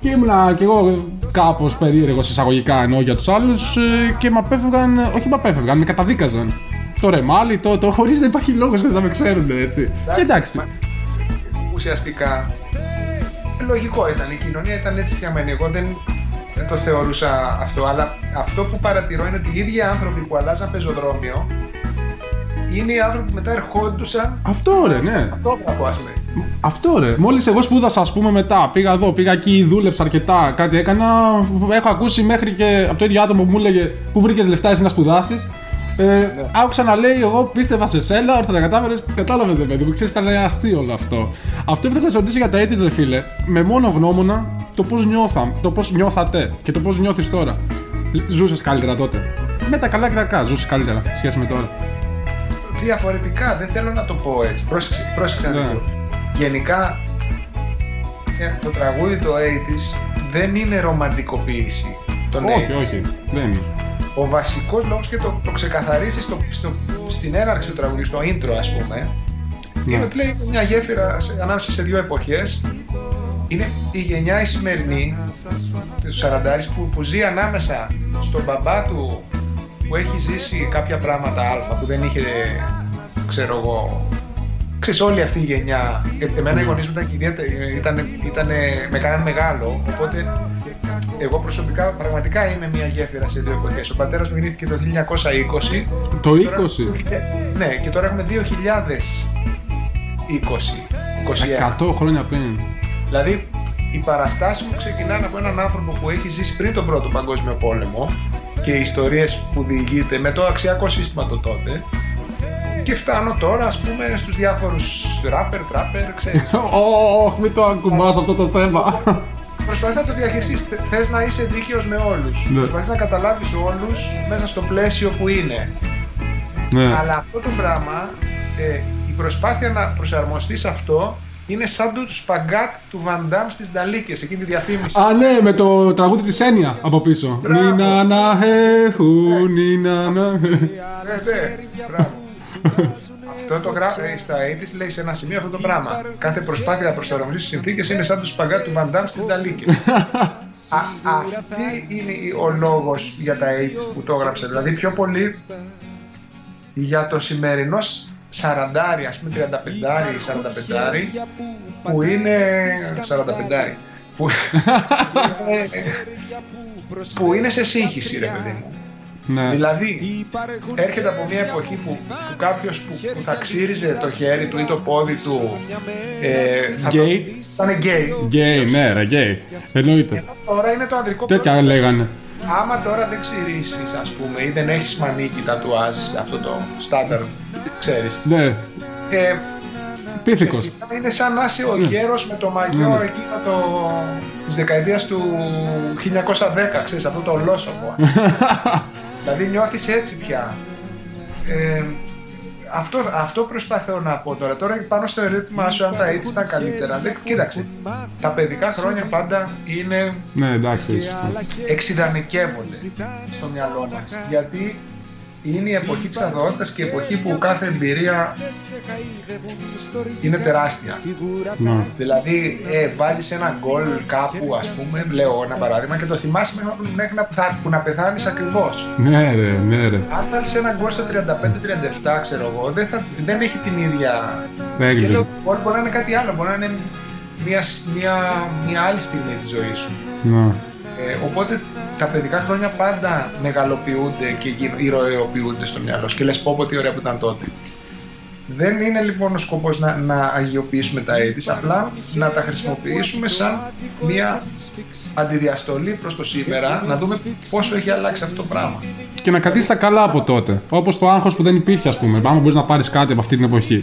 Και ήμουνα και εγώ κάπως περίεργος εισαγωγικά εννοώ για τους άλλους και με απέφευγαν, όχι με απέφευγαν, με καταδίκαζαν. Το ρεμάλι, το, το χωρίς να υπάρχει λόγος να με ξέρουν έτσι. Και εντάξει. μα- Ουσιαστικά λογικό ήταν. Η κοινωνία ήταν έτσι φτιαγμένη. Εγώ δεν. δεν το θεωρούσα αυτό. Αλλά αυτό που παρατηρώ είναι ότι οι ίδιοι άνθρωποι που αλλάζαν πεζοδρόμιο είναι οι άνθρωποι που μετά ερχόντουσαν Αυτό ρε, ναι. αυτόγραφο, ας πούμε. Αυτό ρε. Μόλις εγώ σπούδασα, ας πούμε, μετά πήγα εδώ, πήγα εκεί, δούλεψα αρκετά, κάτι έκανα. Έχω ακούσει μέχρι και από το ίδιο άτομο που μου έλεγε Πού βρήκες λεφτά εσύ να σπουδάσεις; Ε, Άκουσα να λέει: Εγώ πίστευα σε σένα, όρθα τα κατάφερες. Κατάλαβες, ρε παιδί μου, ξέρεις, ήταν αστείο όλο αυτό. Αυτό που θέλω να σε ρωτήσω για τα έτης, ρε φίλε, με μόνο γνώμονα το πώς νιώθα, το πώς νιώθατε και το πώς νιώθεις τώρα. Ζούσες καλύτερα τότε. Με τα καλά και τα κακά, ζούσες καλύτερα σχέση με τώρα. Διαφορετικά, δεν θέλω να το πω έτσι. Πρόσεξε, πρόσεξε να Ναι. δεις το. Γενικά, ε, το τραγούδι το 80's δεν είναι ρομαντικοποίηση των όχι, 80's. όχι. Δεν είναι. Ο βασικός λόγος και το, το ξεκαθαρίσει στο, στο, στην έναρξη του τραγουδιού, στο intro ας πούμε, Ναι. είναι ότι λέει μια γέφυρα σε- ανάμεσα σε δύο εποχές. Είναι η γενιά η σημερινή, του 40 που, που ζει ανάμεσα στον μπαμπά του που έχει ζήσει κάποια πράγματα αλφα που δεν είχε, ξέρω εγώ, ξέρεις όλη αυτή η γενιά. Ε, εμένα οι γονείς μου ήταν, ιδιαίτερα- ήταν, ήταν, με κάνανε μεγάλο, οπότε εγώ προσωπικά πραγματικά είμαι μια γέφυρα σε δύο εποχές. Ο πατέρας μου γεννήθηκε το 1920 Το Τώρα- 20. Ναι, και τώρα έχουμε 2020. 21. 100 χρόνια πριν. Δηλαδή, οι παραστάσεις μου ξεκινάνε από έναν άνθρωπο που έχει ζήσει πριν τον Πρώτο Παγκόσμιο Πόλεμο και οι ιστορίες που διηγείται με το αξιακό σύστημα το τότε και φτάνω τώρα, ας πούμε, στους διάφορους ράπερ, τράπερ, ξέρεις. Ωχ, μην το ακουμπάς αυτό το θέμα. Προσπαθείς να το διαχειριστείς, Θε- θες να είσαι δίκαιος με όλους. Ναι. Προσπαθείς να καταλάβεις όλους μέσα στο πλαίσιο που είναι. ναι. Αλλά αυτό το πράγμα, ε, η προσπάθεια να προσαρμοστείς σε αυτό είναι σαν το σπαγκάτ του Βαντάμ στις Νταλίκες, εκείνη τη διαφήμιση. Α, ναι, με το τραγούδι της Ένια από πίσω. Μπράβο. Νίνα να χεχου, νίνα να Ναι, ναι, μπράβο. αυτό το γράφει στα 80's λέει σε ένα σημείο αυτό το πράγμα. Κάθε προσπάθεια να προσαρμοστεί στις συνθήκες είναι σαν το σπαγκάτ του Βαντάμ στις Νταλίκες. Α, αυτή είναι ο λόγος για τα 80's που το έγραψε. Δηλαδή πιο πολύ για το σημερινό σαραντάρι, ας πούμε 35 45 που είναι 45 που, που είναι σε σύγχυση ρε παιδί μου. Ναι. Δηλαδή, έρχεται από μια εποχή που, που κάποιος που, που θα ξύριζε το χέρι του ή το πόδι του ε, θα το- Γκέι. θα είναι γκέι. Γκέι, ναι, ρε, γκέι. Εννοείται. Τώρα είναι το ανδρικό Τέτοια λέγανε. Άμα τώρα δεν ξυρίσεις ας πούμε ή δεν έχεις μανίκι τατουάζ αυτό το στάνταρ, ξέρεις. Ναι, Ε, πίθηκος. ουσιαστικά είναι σαν να είσαι ο γέρος με το μαγιό Ναι. εκείνο το, της δεκαετίας του 1910, ξέρεις, αυτό το ολόσωπο. δηλαδή νιώθεις έτσι πια. Ε, αυτό, αυτό προσπαθώ να πω τώρα. Τώρα πάνω στο ερώτημα σου αν τα έτσι ήταν καλύτερα. Δεν, κοίταξε, τα παιδικά χρόνια πάντα είναι Ναι, εντάξει. σωστό. εξειδανικεύονται στο μυαλό μας. Γιατί είναι η εποχή της αδωότητας και η εποχή που κάθε εμπειρία είναι τεράστια. Ναι. Δηλαδή, ε, βάζεις ένα γκολ κάπου, ας πούμε, λέω ένα παράδειγμα, και το θυμάσαι μέχρι- μέχρι να, θα, που να πεθάνεις ακριβώς. Ναι, ρε, ναι, ρε. Αν βάλεις ένα γκολ στο 35-37, ξέρω εγώ, δεν, θα, δεν έχει την ίδια... Δεν Και έγινε. λέω, γκολ μπορεί να είναι κάτι άλλο, μπορεί να είναι μια, μια, μια άλλη στιγμή της ζωής σου. Ναι. Ε, οπότε τα παιδικά χρόνια πάντα μεγαλοποιούνται και γίν- ηρωαιοποιούνται στο μυαλό σου και λες πω πω τι ωραία που ήταν τότε. Δεν είναι λοιπόν ο σκοπός να, να αγιοποιήσουμε τα έτη, απλά να τα χρησιμοποιήσουμε σαν μια αντιδιαστολή προς το σήμερα, να δούμε πόσο έχει αλλάξει αυτό το πράγμα. Και να κρατήσει τα καλά από τότε. Όπως το άγχος που δεν υπήρχε, ας πούμε. Άμα μπορείς να πάρεις κάτι από αυτή την εποχή.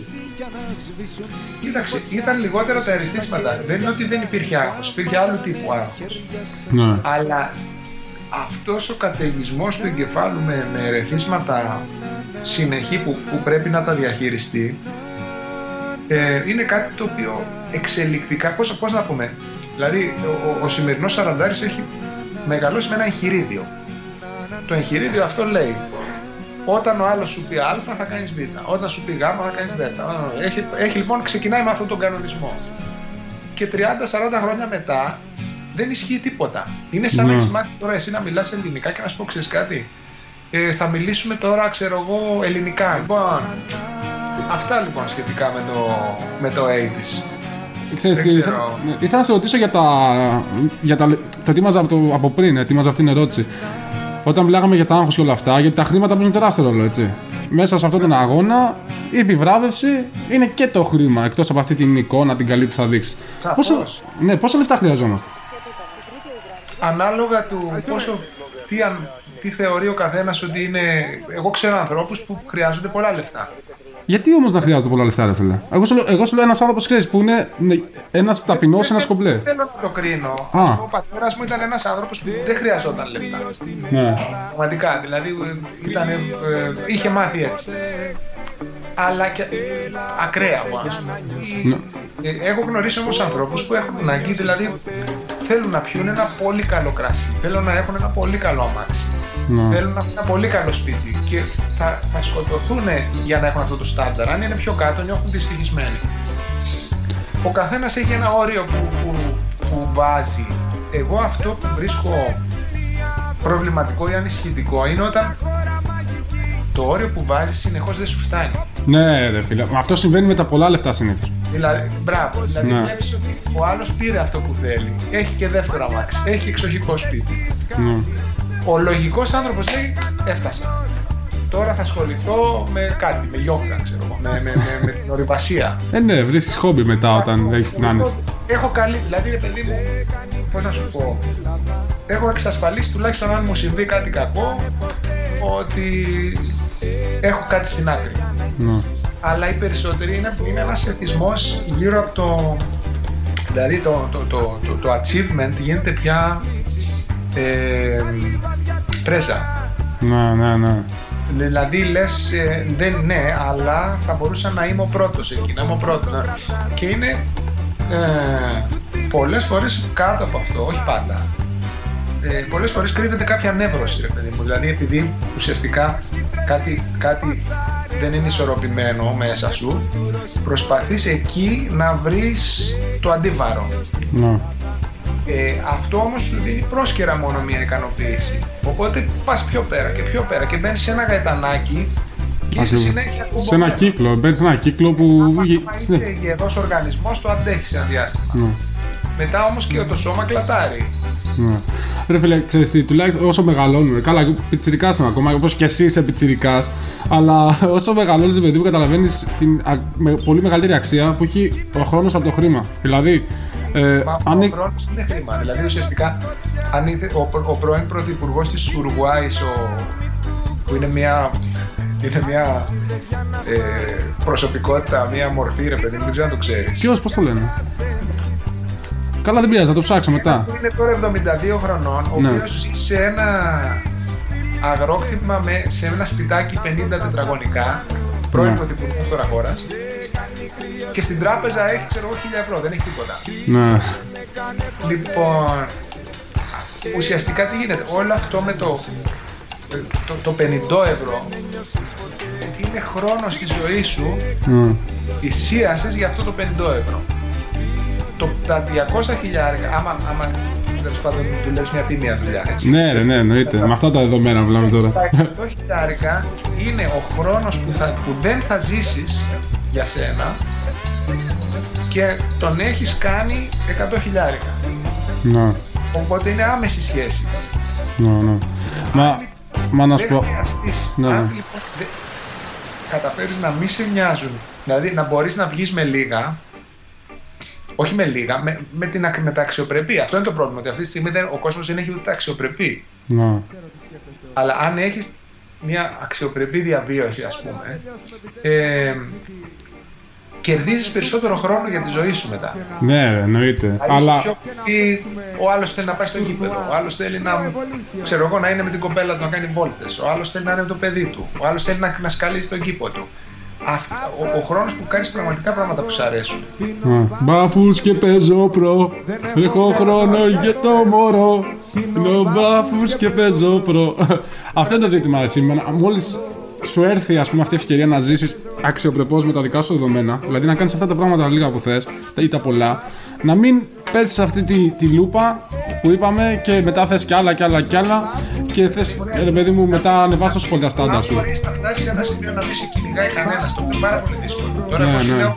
Κοίταξε, ήταν λιγότερα τα ερεθίσματα. Δεν είναι ότι δεν υπήρχε άγχος, υπήρχε άλλου τύπου άγχος. Ναι. αλλά αυτός ο καταιγισμός του εγκεφάλου με, με ερεθίσματα συνεχή που, που πρέπει να τα διαχειριστεί ε, είναι κάτι το οποίο εξελικτικά, πώς, πώς να πούμε, δηλαδή ο, ο, ο σημερινός Σαραντάρης έχει μεγαλώσει με ένα εγχειρίδιο. Το εγχειρίδιο αυτό λέει όταν ο άλλος σου πει α θα κάνεις β, όταν σου πει γ θα κάνεις δ. Έχει, έχει λοιπόν ξεκινάει με αυτόν τον κανονισμό. Και 30-40 χρόνια μετά δεν ισχύει τίποτα. Είναι σαν Ναι. να έχεις μάθει τώρα εσύ να μιλάς ελληνικά και να σου πω ξέρεις κάτι. Ε, θα μιλήσουμε τώρα, ξέρω εγώ, ελληνικά. Λοιπόν, αυτά λοιπόν σχετικά με το, με το 80's. Ξέρεις Δεν τι, ξέρω. ήθελα- ναι, ήθελα να σε ρωτήσω για τα. Για τα το ετοίμαζα από, το, από πριν, ετοίμαζα αυτή την ερώτηση. Όταν μιλάγαμε για τα άγχος και όλα αυτά, γιατί τα χρήματα παίζουν τεράστιο ρόλο, έτσι. Μέσα σε αυτόν τον αγώνα, η επιβράβευση είναι και το χρήμα, εκτός από αυτή την εικόνα, την καλή που θα δείξεις. Σαφώς. Πόσα, ναι, πόσα λεφτά χρειαζόμαστε; Ανάλογα του πόσο, τι, αν, τι θεωρεί ο καθένας ότι είναι... Εγώ ξέρω ανθρώπους που χρειάζονται πολλά λεφτά. Γιατί όμως να χρειάζεται πολλά λεφτά, ρε φίλε; Εγώ σου λέω, εγώ σου λέω ένας άνθρωπος, ξέρεις, που είναι ένας ταπεινός, ένας κομπλέ. Δεν θέλω να το κρίνω. Α. Ο πατέρας μου ήταν ένας άνθρωπος που δεν χρειαζόταν λεφτά. Ναι. Πραγματικά, δηλαδή ε, ήταν, ε, είχε μάθει έτσι. Αλλά και ακραία ο άνθρωπος. Ναι. Ε, Έχω γνωρίσει όμως ανθρώπους που έχουν ανάγκη, δηλαδή θέλουν να πιούν ένα πολύ καλό κράσι, θέλουν να έχουν ένα πολύ καλό αμάξι, Ναι. θέλουν να έχουν ένα πολύ καλό σπίτι και θα, θα σκοτωθούν για να έχουν αυτό το στάνταρ. Αν είναι πιο κάτω νιώθουν δυστυχισμένοι. Ο καθένας έχει ένα όριο που, που, που βάζει. Εγώ αυτό που βρίσκω προβληματικό ή ανησυχητικό είναι όταν το όριο που βάζεις συνεχώς δεν σου φτάνει. Ναι, ρε φίλε. Αυτό συμβαίνει με τα πολλά λεφτά συνήθως. Δηλαδή, μπράβο, δηλαδή Ναι. βλέπεις ότι ο άλλος πήρε αυτό που θέλει. Έχει και δεύτερο αμάξι, έχει εξοχικό σπίτι. Ναι. Ο λογικός άνθρωπος λέει, έφτασα. Τώρα θα ασχοληθώ με κάτι, με γιόγκα, ξέρω εγώ, με, με, με, με την ορειβασία. Ε, ναι, βρίσκεις χόμπι μετά όταν έχεις την άνεση. Έχω καλή, δηλαδή ρε παιδί μου, πώς να σου πω, έχω εξασφαλίσει τουλάχιστον αν μου συμβεί κάτι κακό, ότι έχω κάτι στην άκρη. Ναι. Αλλά οι περισσότεροι είναι, είναι ένας εθισμός γύρω από το... Δηλαδή το, το, το, το, το achievement γίνεται πια ε, πρέζα. Ναι, ναι, ναι. Δηλαδή λες, ε, δεν, ναι, αλλά θα μπορούσα να είμαι ο πρώτος εκεί, να είμαι ο πρώτος. να- Και είναι ε, πολλές φορές κάτω από αυτό, όχι πάντα. Ε, πολλές φορές κρύβεται κάποια νεύρωση, ρε παιδί μου. Δηλαδή επειδή ουσιαστικά κάτι, κάτι δεν είναι ισορροπημένο μέσα σου, προσπαθείς εκεί να βρεις το αντίβαρο. ναι. Ε, αυτό όμως σου δίνει πρόσκαιρα μόνο μια ικανοποίηση. Οπότε πας πιο πέρα και πιο πέρα και μπαίνεις σε ένα γαϊτανάκι και είσαι Ακριβώς. συνέχεια Σε ένα κουμπωμένο. κύκλο, μπαίνεις σε ένα κύκλο που. Άμα γε- άμα ναι. είσαι γερός οργανισμός το αντέχεις ένα διάστημα. Ναι. Μετά όμως και το σώμα κλατάρει. Ναι. Ρε φίλε, ξέρεις τι, τουλάχιστον όσο μεγαλώνουμε, καλά, εγώ πιτσιρικάς είμαι ακόμα, όπως και εσύ είσαι πιτσιρικάς, αλλά όσο μεγαλώνεις, παιδί μου, καταλαβαίνεις την α- με, πολύ μεγαλύτερη αξία που έχει ο χρόνος από το χρήμα. Δηλαδή, ε, Μα αν ο έχει- χρόνος είναι χρήμα. Δηλαδή ουσιαστικά αν ήθε, ο, προ- ο πρώην πρωθυπουργός της Ουρουάης, ο, που είναι μια, είναι μια ε, προσωπικότητα, μια μορφή ρε παιδί μου, δεν ξέρω αν το ξέρεις. ποιος, πώς το λένε; Καλά, δεν πειράζει, θα το ψάξω μετά. Που είναι τώρα 72 χρονών, ο Ναι. οποίος ζει σε ένα αγρόκτημα με, σε ένα σπιτάκι 50 τετραγωνικά, πρώην Ναι. πρωθυπουργός τώρα χώρας, και στην τράπεζα έχει ξέρω εγώ 1000 ευρώ, δεν έχει τίποτα. Ναι. Λοιπόν, ουσιαστικά τι γίνεται, όλο αυτό με το, το, το 50 ευρώ είναι χρόνος στη ζωής σου ναι. θυσίασες για αυτό το 50 ευρώ. Το, τα 200 χιλιάρικα, άμα, άμα τέλος πάντων δουλεύεις μια τίμια δουλειά, έτσι. Ναι, ρε, ναι, εννοείται. Με αυτά τα δεδομένα που μιλάμε τώρα. Τα 100 χιλιάρικα είναι ο χρόνος που, θα, που δεν θα ζήσεις για σένα και τον έχεις κάνει 100 χιλιάρικα. Ναι, Οπότε είναι άμεση σχέση. ναι, ναι. Μα, μα να σου δεν πω. χρειαστείς. Ναι, Αν ναι. λοιπόν δεν καταφέρεις να μην σε νοιάζουν, δηλαδή να μπορείς να βγεις με λίγα, όχι με λίγα, με, με, την, ακ- με τα αξιοπρεπή. Αυτό είναι το πρόβλημα, ότι αυτή τη στιγμή δεν, ο κόσμος δεν έχει ούτε αξιοπρεπή. Ναι. Αλλά αν έχεις μια αξιοπρεπή διαβίωση, ας πούμε, ε, κερδίζεις περισσότερο χρόνο για τη ζωή σου μετά. Ναι, ρε, εννοείται. Είσαι Αλλά. πιο πολύ- ο άλλος θέλει να πάει στο γήπεδο. Ο άλλος θέλει να, ξέρω εγώ, να είναι με την κοπέλα του να κάνει βόλτες. Ο άλλος θέλει να είναι με το παιδί του. Ο άλλος θέλει να, να σκαλίσει τον κήπο του. Αυτά, ο, ο χρόνος που κάνεις πραγματικά πράγματα που σου αρέσουν. Μπάφους και παίζω προ. Έχω χρόνο για το μωρό. Είναι μπάφους και παίζω προ. Αυτό είναι το ζήτημα εσύ. Μόλις σου έρθει ας πούμε, αυτή η ευκαιρία να ζήσεις αξιοπρεπώς με τα δικά σου δεδομένα, δηλαδή να κάνεις αυτά τα πράγματα λίγα που θες ή τα πολλά, να μην πέσεις σε αυτή τη, τη λούπα που είπαμε και μετά θες κι άλλα κι άλλα κι άλλα και θες, ρε παιδί μου, μετά ανεβάσει τόσο πολύ τα στάνταρ Αν σου. μπορεί να φτάσει σε ένα σημείο να μην σε κυνηγάει κανένα, το οποίο είναι πάρα πολύ δύσκολο. Τώρα, Ναι, εγώ σου ναι. λέω,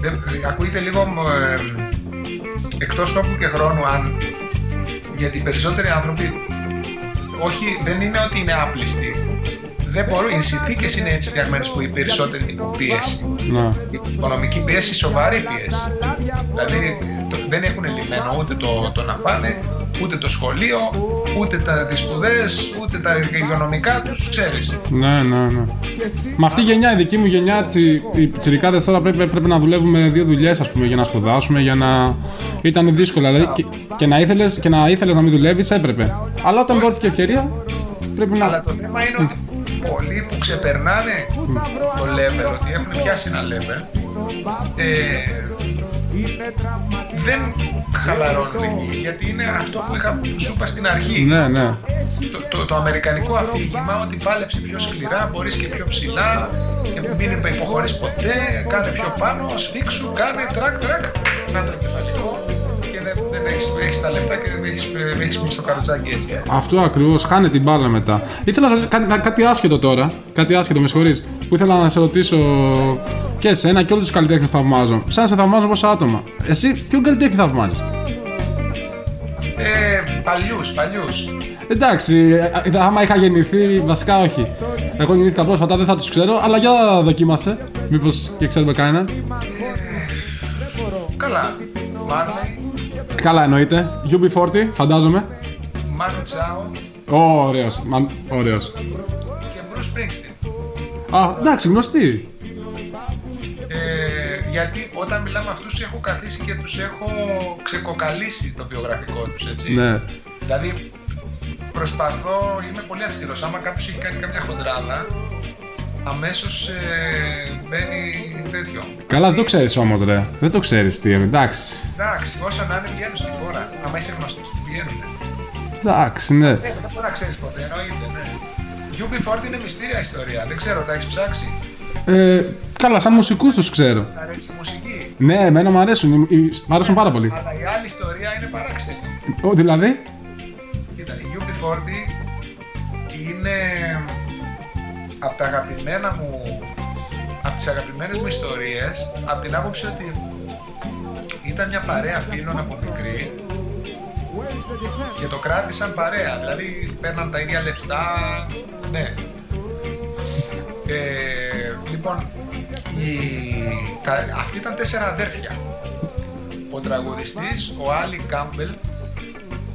δεν- ακούγεται λίγο ε, εκτός τόπου και χρόνου αν γιατί οι περισσότεροι άνθρωποι όχι, δεν είναι ότι είναι άπλιστοι. Δεν μπορούν, οι συνθήκες είναι έτσι φτιαγμένες που οι περισσότεροι τύπου πίεση. Να. Η οικονομική πίεση, σοβαρή πίεση. Δηλαδή το- δεν έχουν λυμμένο ούτε το, το να φάνε, ούτε το σχολείο, ούτε τα, τις σπουδές, ούτε τα υγειονομικά τους, ξέρεις. Ναι, ναι, ναι. Με αυτή η γενιά, η δική μου γενιά, έτσι, οι πιτσιρικάδε τώρα πρέπει, πρέπει να δουλεύουμε δύο δουλειές, ας πούμε, για να σπουδάσουμε, για να. ήταν δύσκολα. Δηλαδή, και, και να ήθελε και να, ήθελες να μην δουλεύεις, έπρεπε. Αλλά όταν δόθηκε ευκαιρία, πρέπει να. Αλλά το θέμα είναι ότι πολλοί που ξεπερνάνε το level, ότι έχουν πιάσει ένα level, ε, δεν χαλαρώνουν εκεί, γιατί είναι αυτό που είχα σου είπα στην αρχή. Ναι, ναι. Το, το, το αμερικανικό αφήγημα ότι πάλεψε πιο σκληρά, μπορείς και πιο ψηλά, ε, μην υποχωρείς ποτέ, κάνε πιο πάνω, σφίξου, κάνε τρακ τρακ, να το εγκεφαλικό και δεν, δεν έχεις, έχεις τα λεφτά και δεν έχεις, δεν έχεις μείνει στο καροτσάκι έτσι. ε. Αυτό ακριβώς. Χάνει την μπάλα μετά. Ήθελα να ρωτήσω κάτι, κάτι άσχετο τώρα. Κάτι άσχετο, με συγχωρείς. Που ήθελα να σε ρωτήσω και εσένα και όλους τους καλλιτέχνες που θαυμάζω. Σαν να σε θαυμάζω πόσα άτομα. Εσύ ποιον καλλιτέχνη θαυμάζεις; Ε, παλιούς, παλιούς. Εντάξει, ε, ε, άμα είχα γεννηθεί, βασικά όχι. Εγώ γεννήθηκα πρόσφατα, δεν θα τους ξέρω, αλλά για δοκίμασε. Μήπως και ξέρουμε κανέναν. Καλά. Μάρλεϊ, Καλά εννοείται. UB40, φαντάζομαι. Μάνου Τσάο Ωραίος. Ωραίος. και Bruce Springsteen. Α, εντάξει, γνωστή. Ε, γιατί όταν μιλάμε με αυτούς έχω καθίσει και τους έχω ξεκοκαλίσει το βιογραφικό τους, έτσι. Ναι. Δηλαδή προσπαθώ, είμαι πολύ αυστηρός. Άμα κάποιος έχει κάνει κάποια χοντράδα, αμέσως ε, μπαίνει τέτοιο. Καλά, δεν το ξέρεις όμως, ρε. Δεν το ξέρεις τι είναι. Εντάξει. Εντάξει, όσο να είναι βγαίνουν στη χώρα. Άμα είσαι γνωστός, βγαίνουν. Εντάξει, ναι. Ε, δεν μπορεί να ξέρεις ποτέ, εννοείται, ναι. UB40 είναι μυστήρια ιστορία, δεν ξέρω, τα έχεις ψάξει; Ε, καλά, σαν μουσικούς τους ξέρω. Τα αρέσει η μουσική. Ναι, εμένα μου αρέσουν. οι- οι- Μ' αρέσουν πάρα πολύ. Αλλά η άλλη ιστορία είναι παράξενη. Ο, δηλαδή; Κοίτα, η UB40 είναι από τα αγαπημένα μου από τις αγαπημένες μου ιστορίες από την άποψη ότι ήταν μια παρέα φίλων από μικρή και το κράτησαν παρέα, δηλαδή παίρναν τα ίδια λεφτά, ναι. Ε, λοιπόν, η, τα, αυτοί ήταν τέσσερα αδέρφια. Ο τραγουδιστής, ο Άλλη Κάμπελ,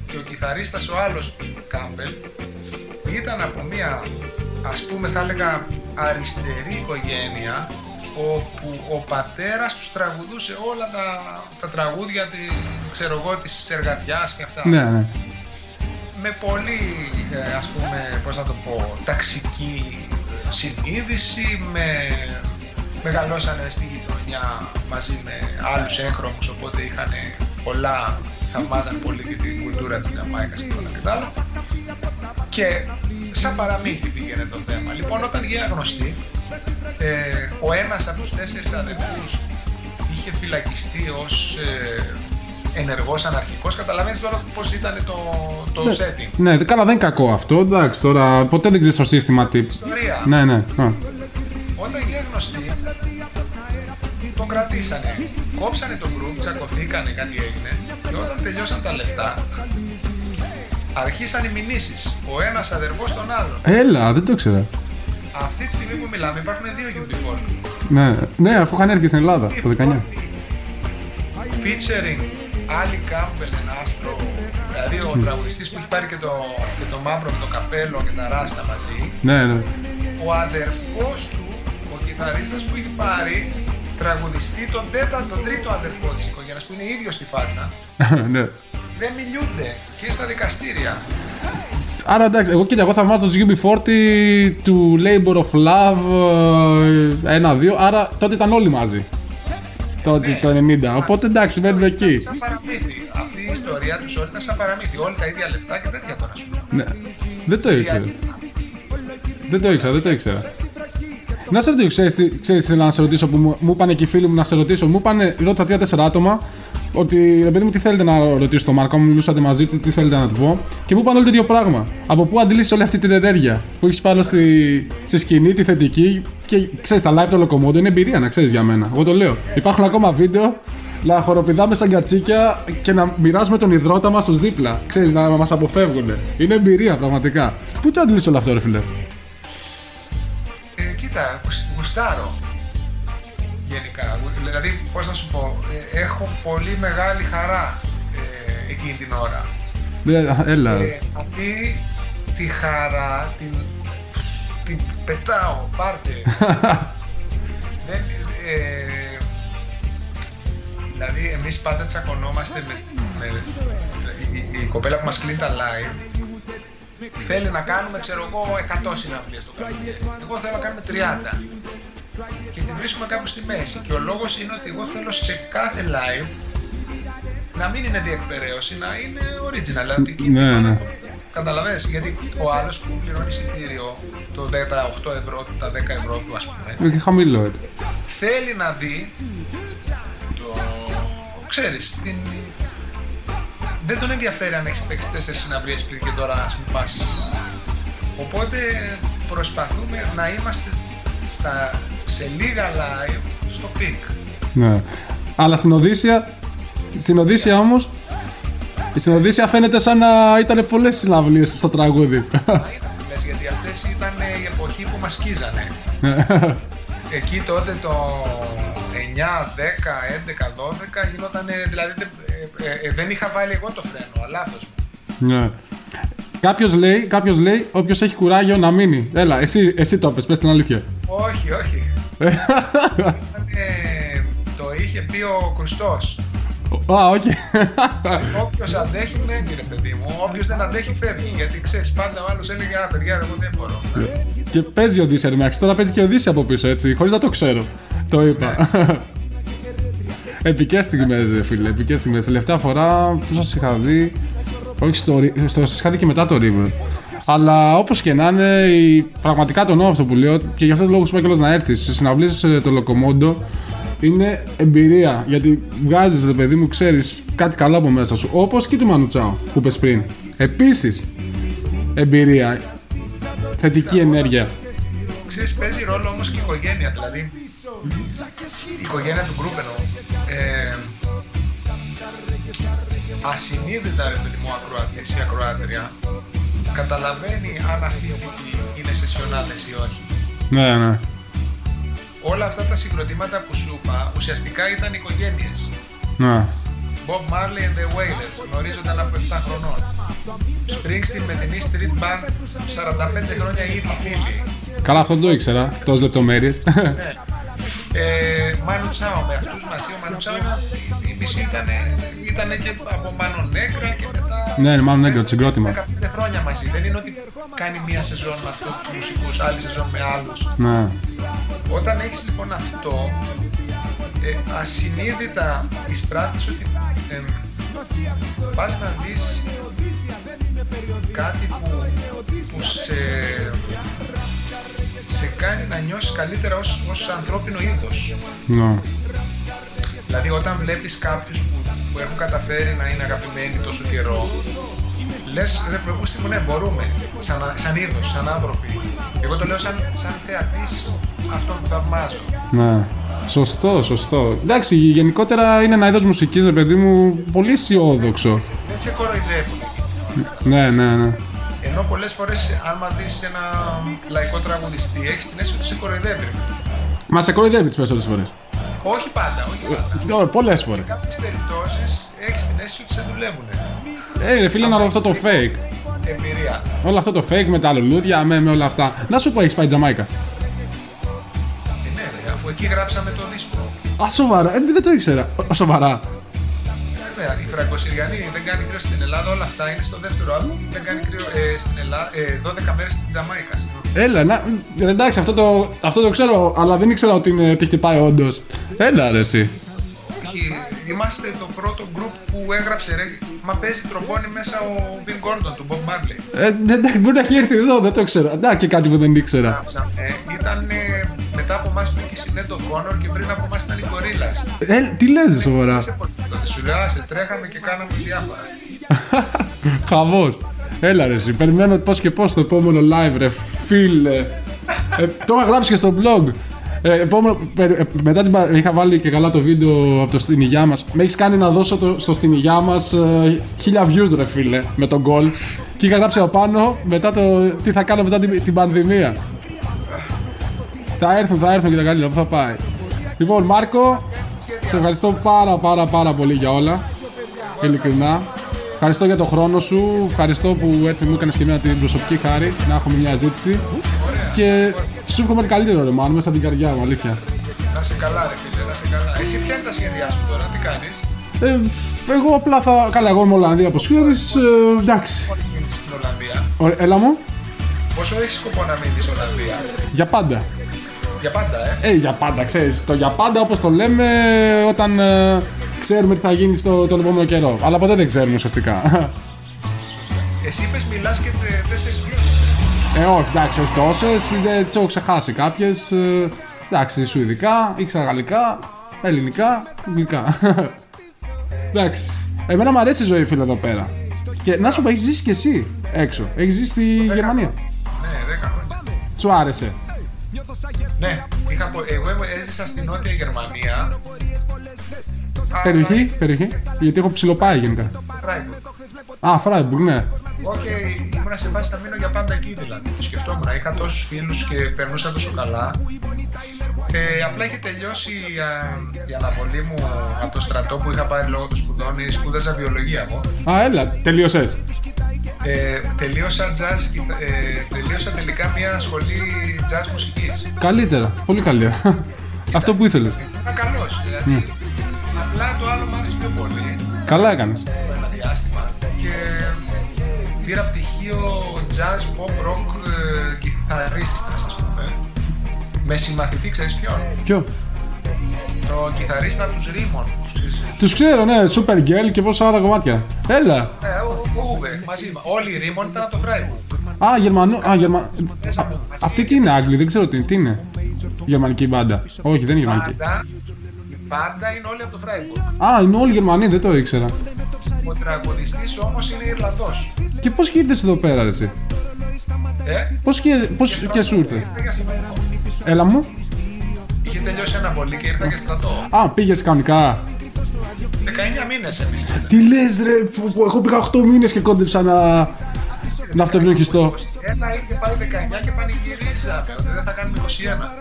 και ο κιθαρίστας ο άλλος Κάμπελ ήταν από μια ας πούμε θα έλεγα αριστερή οικογένεια όπου ο πατέρας τους τραγουδούσε όλα τα, τα τραγούδια τη, ξέρω εγώ, της εργατιάς και αυτά Ναι, ναι. με πολύ ε, ας πούμε πώς να το πω ταξική συνείδηση με μεγαλώσανε στη γειτονιά μαζί με άλλους έγχρωμους οπότε είχαν πολλά θαυμάζαν πολύ και την κουλτούρα της Τζαμάικας και όλα και τα άλλα και σαν παραμύθι πήγαινε το θέμα λοιπόν όταν γίνανε γνωστοί ε, ο ένας από τους τέσσερις αδελφούς είχε φυλακιστεί ως ε, ενεργός αναρχικός καταλαβαίνεις τώρα πως ήταν το, το setting Ναι, καλά, δεν είναι κακό αυτό. Εντάξει, τώρα ποτέ δεν ξέρεις το σύστημα τι. ιστορία Ναι, ναι. Α. Όταν γίνει γνωστή, τον κρατήσανε. Κόψανε τον γκρουπ, τσακωθήκανε, κάτι έγινε. Και όταν τελειώσαν τα λεφτά, αρχίσαν οι μηνύσεις. Ο ένας αδερφός τον άλλον. Έλα, δεν το ήξερα. Αυτή τη στιγμή που μιλάμε υπάρχουν δύο UB40. Ναι, ναι, αφού είχαν έρθει στην Ελλάδα το 19. Featuring Ali Campbell and Astro. Δηλαδή ο τραγουδιστής που έχει πάρει και το, και το μαύρο με το καπέλο και τα ράστα μαζί. Ναι, ναι. ο αδερφός του, ο κιθαρίστας που έχει πάρει τραγουδιστή τον τέταρτο, τον τρίτο αδερφό της οικογένειας που είναι ίδιος στη φάτσα, ναι. δεν μιλούνται και στα δικαστήρια. Άρα εντάξει, εγώ κοίτα, εγώ θα βάζω το UB40 του Labor of Love ε, ένα-δύο, άρα τότε ήταν όλοι μαζί. Τότε Ναι. το 90. Οπότε εντάξει, μένουμε εκεί. Σαν παραμύθι. Αυτή η ιστορία τους όλοι ήταν σαν παραμύθι. Όλοι τα ίδια λεφτά και τέτοια τώρα σου λέω. Ναι. Δεν το ήξερα. Δεν το ήξερα, δεν το ήξερα. Να σε ρωτήσω, ξέρεις τι, ξέρεις τι θέλω να σε ρωτήσω που μου, μου είπαν και οι φίλοι μου να σε ρωτήσω. Μου είπαν, ρώτησα τρία-τέσσερα άτομα ότι ρε παιδί μου τι θέλετε να ρωτήσω στο Μάρκο, μου μιλούσατε μαζί του, τι θέλετε να του πω. Και μου είπαν όλοι το ίδιο πράγμα. Από πού αντιλήσεις όλη αυτή την ενέργεια που έχεις πάνω στη, στη σκηνή, τη θετική, Και ξέρεις, τα live το Locomodo είναι εμπειρία, να ξέρεις για μένα. Εγώ το λέω. Υπάρχουν ακόμα βίντεο να χοροπηδάμε σαν κατσίκια και να μοιράζουμε τον υδρότα μας ως δίπλα. Ξέρεις, να μας αποφεύγουν. Είναι εμπειρία πραγματικά. Πού το αντλήσει όλο αυτό, ρε φίλε; Ε, κοίτα, γουσ- γουστάρω. Γενικά. Γου- Δηλαδή, πώς να σου πω, ε, έχω πολύ μεγάλη χαρά ε, εκείνη την ώρα. Ναι, Έλα. Ε, αυτή τη χαρά την, την πετάω, πάρτε. Δεν, ε, δηλαδή, εμείς πάντα τσακωνόμαστε με, με η, η κοπέλα που μας κλείνει τα live θέλει να κάνουμε, ξέρω εγώ, 100 συναυλίες το καλοκαίρι. Εγώ θέλω να κάνουμε 30. Και τη βρίσκουμε κάπου στη μέση. Και ο λόγος είναι ότι εγώ θέλω σε κάθε live να μην είναι διεκπαιρέωση, να είναι original. Δηλαδή, Ναι, ναι. Καταλαβες, γιατί ο άλλος που πληρώνει εισιτήριο το 8 ευρώ, τα 10 ευρώ του ας πούμε, Είναι χαμηλό, έτσι. θέλει να δει το... ξέρεις, την... δεν τον ενδιαφέρει αν έχεις παίξει τέσσερις συναυλίες πριν και τώρα ας πούμε πας. Οπότε προσπαθούμε να είμαστε στα... σε λίγα live στο peak. Ναι. Αλλά στην Οδύσσια, στην Οδύσσια όμως, στην Οδύσσια φαίνεται σαν να ήταν πολλές συναυλίες στο τραγούδι. Να είναι, λες, γιατί αυτές ήταν η εποχή που μας σκίζανε. Εκεί τότε το 9, 10, 11, 12 γινόταν, δηλαδή δεν- ε, ε, ε, δεν είχα βάλει εγώ το φρένο, λάθος μου. ναι. Κάποιος λέει, κάποιος λέει, όποιος έχει κουράγιο να μείνει. Έλα, εσύ, εσύ το πες, πες την αλήθεια. Όχι, όχι. Ήταν, ε, το είχε πει ο Κρουστός. Α, όχι. Όποιος αντέχει μένει ρε παιδί μου, όποιος δεν αντέχει φεύγει. Γιατί ξέρεις πάντα ο άλλος έλεγε «Α, παιδιά, εγώ δεν μπορώ». και παίζει Οδύσσια, εντάξει. Τώρα παίζει και Οδύσσια από πίσω, έτσι, χωρίς να το ξέρω. Το είπα. Επικές στιγμές, ρε φίλε, επικές στιγμές. Τελευταία φορά που σας είχα δει, όχι στο, Ri- στο σας είχα δει και μετά το River. Αλλά όπως και να είναι, η- πραγματικά το εννοώ αυτό που λέω και γι' αυτό το λόγο σου είπα κιόλας να έρθεις. Στις συναυλίες ε, το Locomodo είναι εμπειρία. Γιατί βγάζεις, ρε παιδί μου, ξέρεις κάτι καλό από μέσα σου. Όπως και του Μανουτσάου που είπες πριν. Επίσης, εμπειρία. Θετική ενέργεια. Ξέρεις, παίζει ρόλο όμως και η οικογένεια, δηλαδή η οικογένεια του γκρουπ εννοώ. Ε, ασυνείδητα ρε παιδί μου ακροατής ή ακροάτρια καταλαβαίνει αν αυτή η τύπη είναι σεσιονάδες ή όχι. Ναι, ναι. Όλα αυτά τα συγκροτήματα που σου είπα ουσιαστικά ήταν οικογένειες. Ναι. Bob Marley and the Wailers γνωρίζονταν από 7 χρονών. Springsteen με την E Street Band 45 χρόνια ήδη φίλοι. Καλά, αυτό δεν το ήξερα. Τόσες λεπτομέρειες. Ναι. Ε, Μάνου Τσάο με αυτούς μαζί. Ο Μάνου Τσάο η μισή ήταν, ήταν και από Μάνο Νέγκρα και μετά. ναι, ναι, μάλλον έγκρατο συγκρότημα. 15 χρόνια μαζί. Δεν είναι ότι κάνει μία σεζόν με αυτούς τους μουσικούς, άλλη σεζόν με άλλους. Ναι. Όταν έχεις λοιπόν αυτό, ε, ασυνείδητα εισπράττεις ότι ε, πας να δεις κάτι που, που σε, σε κάνει να νιώσεις καλύτερα ως, ως ανθρώπινο είδος. ναι. Δηλαδή όταν βλέπεις κάποιους που, που έχουν καταφέρει να είναι αγαπημένοι τόσο καιρό, λες ρε Πλοκούστη μου ναι μπορούμε, σαν, σαν είδος, σαν άνθρωποι. Εγώ το λέω σαν, σαν θεατής αυτόν που θαυμάζω. ναι. Σωστό, σωστό. Εντάξει, γενικότερα είναι ένα είδος μουσικής, ρε παιδί μου, πολύ αισιόδοξο. Δεν σε κοροϊδεύουν. Ναι, ναι, ναι. Ενώ πολλές φορές άμα δεις ένα λαϊκό τραγουδιστή έχεις την αίσθηση ότι σε κοροϊδεύει. Μα σε κοροϊδεύει τις περισσότερες φορές. Όχι πάντα, όχι πάντα. Πολλές φορές. Σε κάποιες περιπτώσεις έχεις την αίσθηση ότι σε δουλεύουν. Ε, ρε φίλε, να ρωτήσω αυτό το fake. Εμπειρία. Όλο αυτό το fake με τα λουλούδια, με, με όλα αυτά. Να σου πω, έχεις πάει Τζαμάικα. Ε, ναι, ρε, αφού εκεί γράψαμε το δίσκο. Α, σοβαρά, ε, δεν το ήξερα. Α, Σοβαρά. Βέβαια, η Φραγκοσυριανή δεν κάνει κρύο στην Ελλάδα, όλα αυτά είναι στο δεύτερο άλμπομ. Δεν κάνει κρύο ε, στην Ελλάδα, ε, 12 μέρες στην Τζαμάικα. Έλα, να. ε, Εντάξει, αυτό το, αυτό το ξέρω, αλλά δεν ήξερα ότι, είναι, ότι χτυπάει όντως. Έλα, ρε, εσύ. Όχι, είμαστε το πρώτο group που έγραψε ρε. Μα παίζει τρομπόνι μέσα ο Vin Gordon του Bob Marley. Ε, εντάξει, μπορεί να έχει έρθει εδώ, δεν το ξέρω. Εντάξει, και κάτι που δεν ήξερα. Γράψαμε. Ήταν ε, μετά από εμάς που είχε η Sinead O'Connor και πριν από εμάς ήταν η Gorillaz. Ε, τι λες, σοβαρά. Σε τότε σου λέω, «Άσε, τρέχαμε και κάναμε διάφορα. Χαμός. Έλα, ρε, εσύ. Περιμένω πώς και πώς το επόμενο live, ρε, φίλε. Ε, το είχα γράψει και στο blog. Ε, επόμενο, πε- ε, μετά την, πα- είχα βάλει και καλά το βίντεο από το στην υγειά μας. Με έχεις κάνει να δώσω το, στο στην υγειά μας χίλια views, ρε φίλε, με τον goal. Και είχα γράψει από πάνω μετά το τι θα κάνω μετά την, την πανδημία. Θα έρθουν, θα έρθουν και τα καλύτερα που θα πάει. Λοιπόν, Μάρκο, σε ευχαριστώ πάρα πάρα πάρα πολύ για όλα. Ειλικρινά. Ευχαριστώ για τον χρόνο σου. Ευχαριστώ που έτσι μου έκανες και μια την προσωπική χάρη να έχουμε μια ζήτηση. Και σου εύχομαι το καλύτερο ρε Μάνο, μέσα από την καρδιά μου, αλήθεια. Να σε καλά, ρε φίλε, να σε καλά. Εσύ ποια είναι τα σχέδιά σου τώρα, τι κάνεις; Ε, εγώ απλά θα. Καλά, εγώ είμαι Ολλανδία από ξέρει. Ε, εντάξει. Πόσο μείνεις στην Ολλανδία, Ωραία, έλα μου. πόσο έχεις σκοπό να μείνεις στην Ολλανδία; Για πάντα. Για πάντα, ε. Ε, για πάντα, ξέρεις. Το για πάντα όπως το λέμε όταν ε, ξέρουμε τι θα γίνει στο, τον επόμενο καιρό. Αλλά ποτέ δεν ξέρουμε ουσιαστικά. Εσύ είπες μιλάς και τέσσερις γλώσσες. Ε, όχι, εντάξει, όχι τόσες. Δεν τις έχω ξεχάσει κάποιες. Ε, εντάξει, σουηδικά, ήξερα γαλλικά, ελληνικά, αγγλικά. εντάξει. Εμένα μου αρέσει η ζωή, φίλε, εδώ πέρα. Και να σου πω, έχεις ζήσει κι εσύ έξω. Έχεις ζήσει στη Γερμανία. Ναι, 10 χρόνια. Σου άρεσε. Ναι, είχα, πο- εγώ έζησα στη Νότια Γερμανία. Περιοχή, περιοχή. Γιατί έχω ψιλοπάει γενικά. Φράιμπουργκ. Α, Φράιμπουργκ, ναι. Όχι, ήμουν σε φάση να μείνω για πάντα εκεί δηλαδή. Το σκεφτόμουν. Είχα τόσους φίλους και περνούσα τόσο καλά. Ε, απλά είχε τελειώσει α, η αναβολή μου από το στρατό που είχα πάρει λόγω των σπουδών. Σπούδαζα βιολογία εγώ. Α, έλα, τελείωσες. Ε, τελείωσα, jazz, κιτα- ε, τελείωσα τελικά μια σχολή jazz μουσικής. Καλύτερα, πολύ καλύτερα. Αυτό που ήθελες. Ήταν καλός, δηλαδή. Απλά το άλλο μου άρεσε πιο πολύ. Καλά έκανες. το ένα διάστημα και πήρα πτυχίο jazz, pop, rock, ε, κιθαρίστας ας πούμε. Με συμμαθητή, ξέρεις ποιον; Ποιο; Το κιθαρίστα τους Ρίμον. ξέρεις. Τους ξέρω, ναι, Super Girl και πόσα άλλα κομμάτια. Έλα. Ε, ο Ούβε, μαζί μας. Όλοι οι Ρίμον ήταν από το Freiburg. Α, Γερμανό. Α, Γερμα... Μέσα Α, από- μαζί. Αυτή τι είναι, Άγγλοι, δεν ξέρω τι, τι είναι. Γερμανική μπάντα. Όχι, δεν είναι γερμανική. Πάντα, η πάντα είναι όλοι από το Freiburg. Α, είναι όλοι Γερμανοί, δεν το ήξερα. Ο τραγουδιστής όμως είναι Ιρλανδός. Και πώς και ήρθες εδώ πέρα, ρε, εσύ; Ε, Πώς και, πώς και σου ήρθε; ήρθα για στρατό. Έλα μου. Είχε τελειώσει ένα πολύ και ήρθα για στρατό. Α, πήγες κανονικά. 19 μήνες εμείς. Τι λες ρε, που, που, εγώ πήγα 8 μήνες και κόντεψα να, να αυτοευνοχιστώ. Ένα είχε πάει 19 και πανηγυρίζαμε ότι δεν θα κάνουμε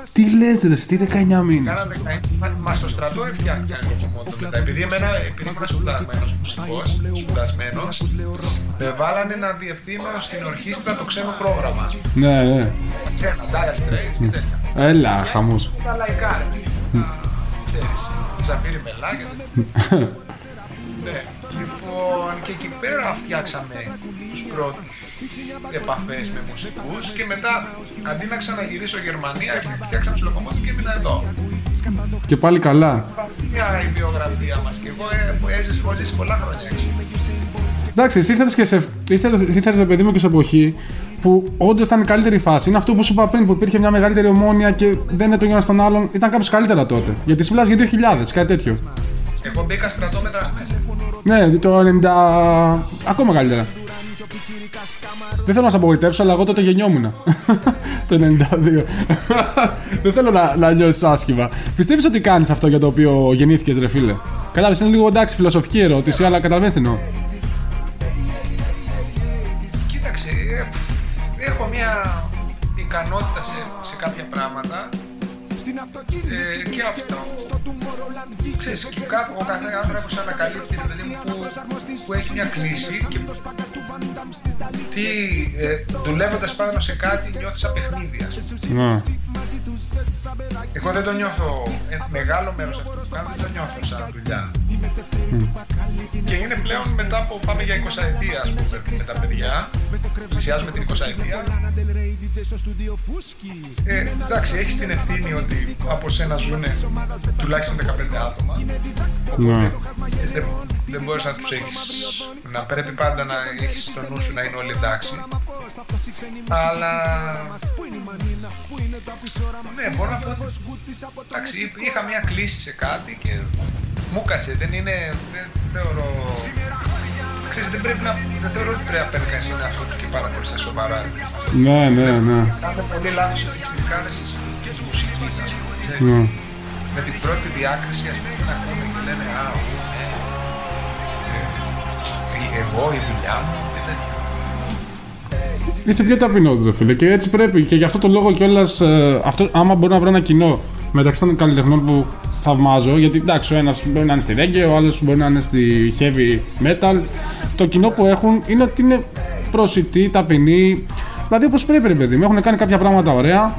21. Τι λες ρε, τι 19 μήνες. Κάναμε 19. Μα στο στρατό φτιάχτηκαν το κομμάτι μετά. Επειδή, εμένα, επειδή ήμουν σπουδασμένος μουσικός, σπουδασμένος, με βάλανε να διευθύνω στην ορχήστρα το ξένο πρόγραμμα. Ναι, ναι. Ξένα, Dire Straits και τέτοια. Έλα, χαμός. Τα λαϊκά, ρε. Ξέρεις, Ζαφύρι Μελά και τέτοια. Ναι, λοιπόν, και εκεί πέρα φτιάξαμε τους πρώτους επαφές με μουσικούς και μετά, αντί να ξαναγυρίσω Γερμανία, φτιάξαμε τους λοκομότου και έμεινα εδώ. Και πάλι καλά. Μια η βιογραφία μας και εγώ ε, έζησα σχολείς πολλά χρόνια έξω. Εντάξει, εσύ ήθελες και σε. Ήθελες, ήθελες, ρε παιδί μου, και σε εποχή που όντως ήταν η καλύτερη φάση. Είναι αυτό που σου είπα πριν, που υπήρχε μια μεγαλύτερη ομόνια και δεν είναι το ένα στον άλλον. Ήταν κάπως καλύτερα τότε. Γιατί εσύ μιλάς για 2000, κάτι τέτοιο. Εγώ μπήκα στρατό με δραχμές. Ναι, το 90. Ακόμα καλύτερα. Δεν θέλω να σε απογοητεύσω, αλλά εγώ τότε γεννιόμουν. το 92. Δεν θέλω να, να νιώσεις άσχημα. Πιστεύεις ότι κάνεις αυτό για το οποίο γεννήθηκες, ρε φίλε; Κατάλαβες, είναι λίγο εντάξει φιλοσοφική ερώτηση, αλλά καταλαβαίνεις τι εννοώ. Ικανότητα σε, σε κάποια πράγματα ε, και αυτό. Ξέρεις, και κάπου ο κάθε άνθρωπος ανακαλύπτει ρε παιδί μου, που, που έχει μια κλίση και τι, ε, δουλεύοντας πάνω σε κάτι νιώθεις απεχνίδια. Να. Εγώ δεν το νιώθω, ε, μεγάλο μέρος αυτού που κάνω δεν το νιώθω σαν δουλειά. Και είναι πλέον μετά από πάμε για 20 ετία ας πούμε με τα παιδιά, πλησιάζουμε την 20 ετία. Ε, εντάξει, έχεις την ευθύνη ότι από σένα ζουν τουλάχιστον 15 άτομα. Ναι. Οπότε δεν, δεν μπορείς να τους έχεις, να πρέπει πάντα να έχεις στο νου σου να είναι όλοι εντάξει. Αλλά ναι, μπορώ να πω ότι εντάξει, είχα μια κλίση σε κάτι και μου κάτσε, δεν είναι, δεν θεωρώ, ξέρεις, δεν πρέπει να, δεν θεωρώ ότι πρέπει να παίρνει κανείς είναι αυτό του και πάρα πολύ στα σοβαρά. Ναι, ναι, ναι. Κάνουν πολύ λάθος οι πιτσιρικάδες της μουσικής, ας πούμε, ξέρεις. ναι. Με την πρώτη διάκριση, ας πούμε, να ακούνε και λένε «Α, ου, ναι, ε, εγώ, η δουλειά μου» και τέτοια. Είσαι πιο ταπεινός, ρε φίλε. Και έτσι πρέπει. Και γι' αυτό το λόγο κιόλας. Ε, αυτό, άμα μπορώ να βρω ένα κοινό μεταξύ των καλλιτεχνών που θαυμάζω, γιατί εντάξει, ο ένας μπορεί να είναι στη reggae, ο άλλος μπορεί να είναι στη heavy metal. Το κοινό που έχουν είναι ότι είναι προσιτοί, ταπεινοί. Δηλαδή όπως πρέπει, ρε παιδί μου. Έχουν κάνει κάποια πράγματα ωραία.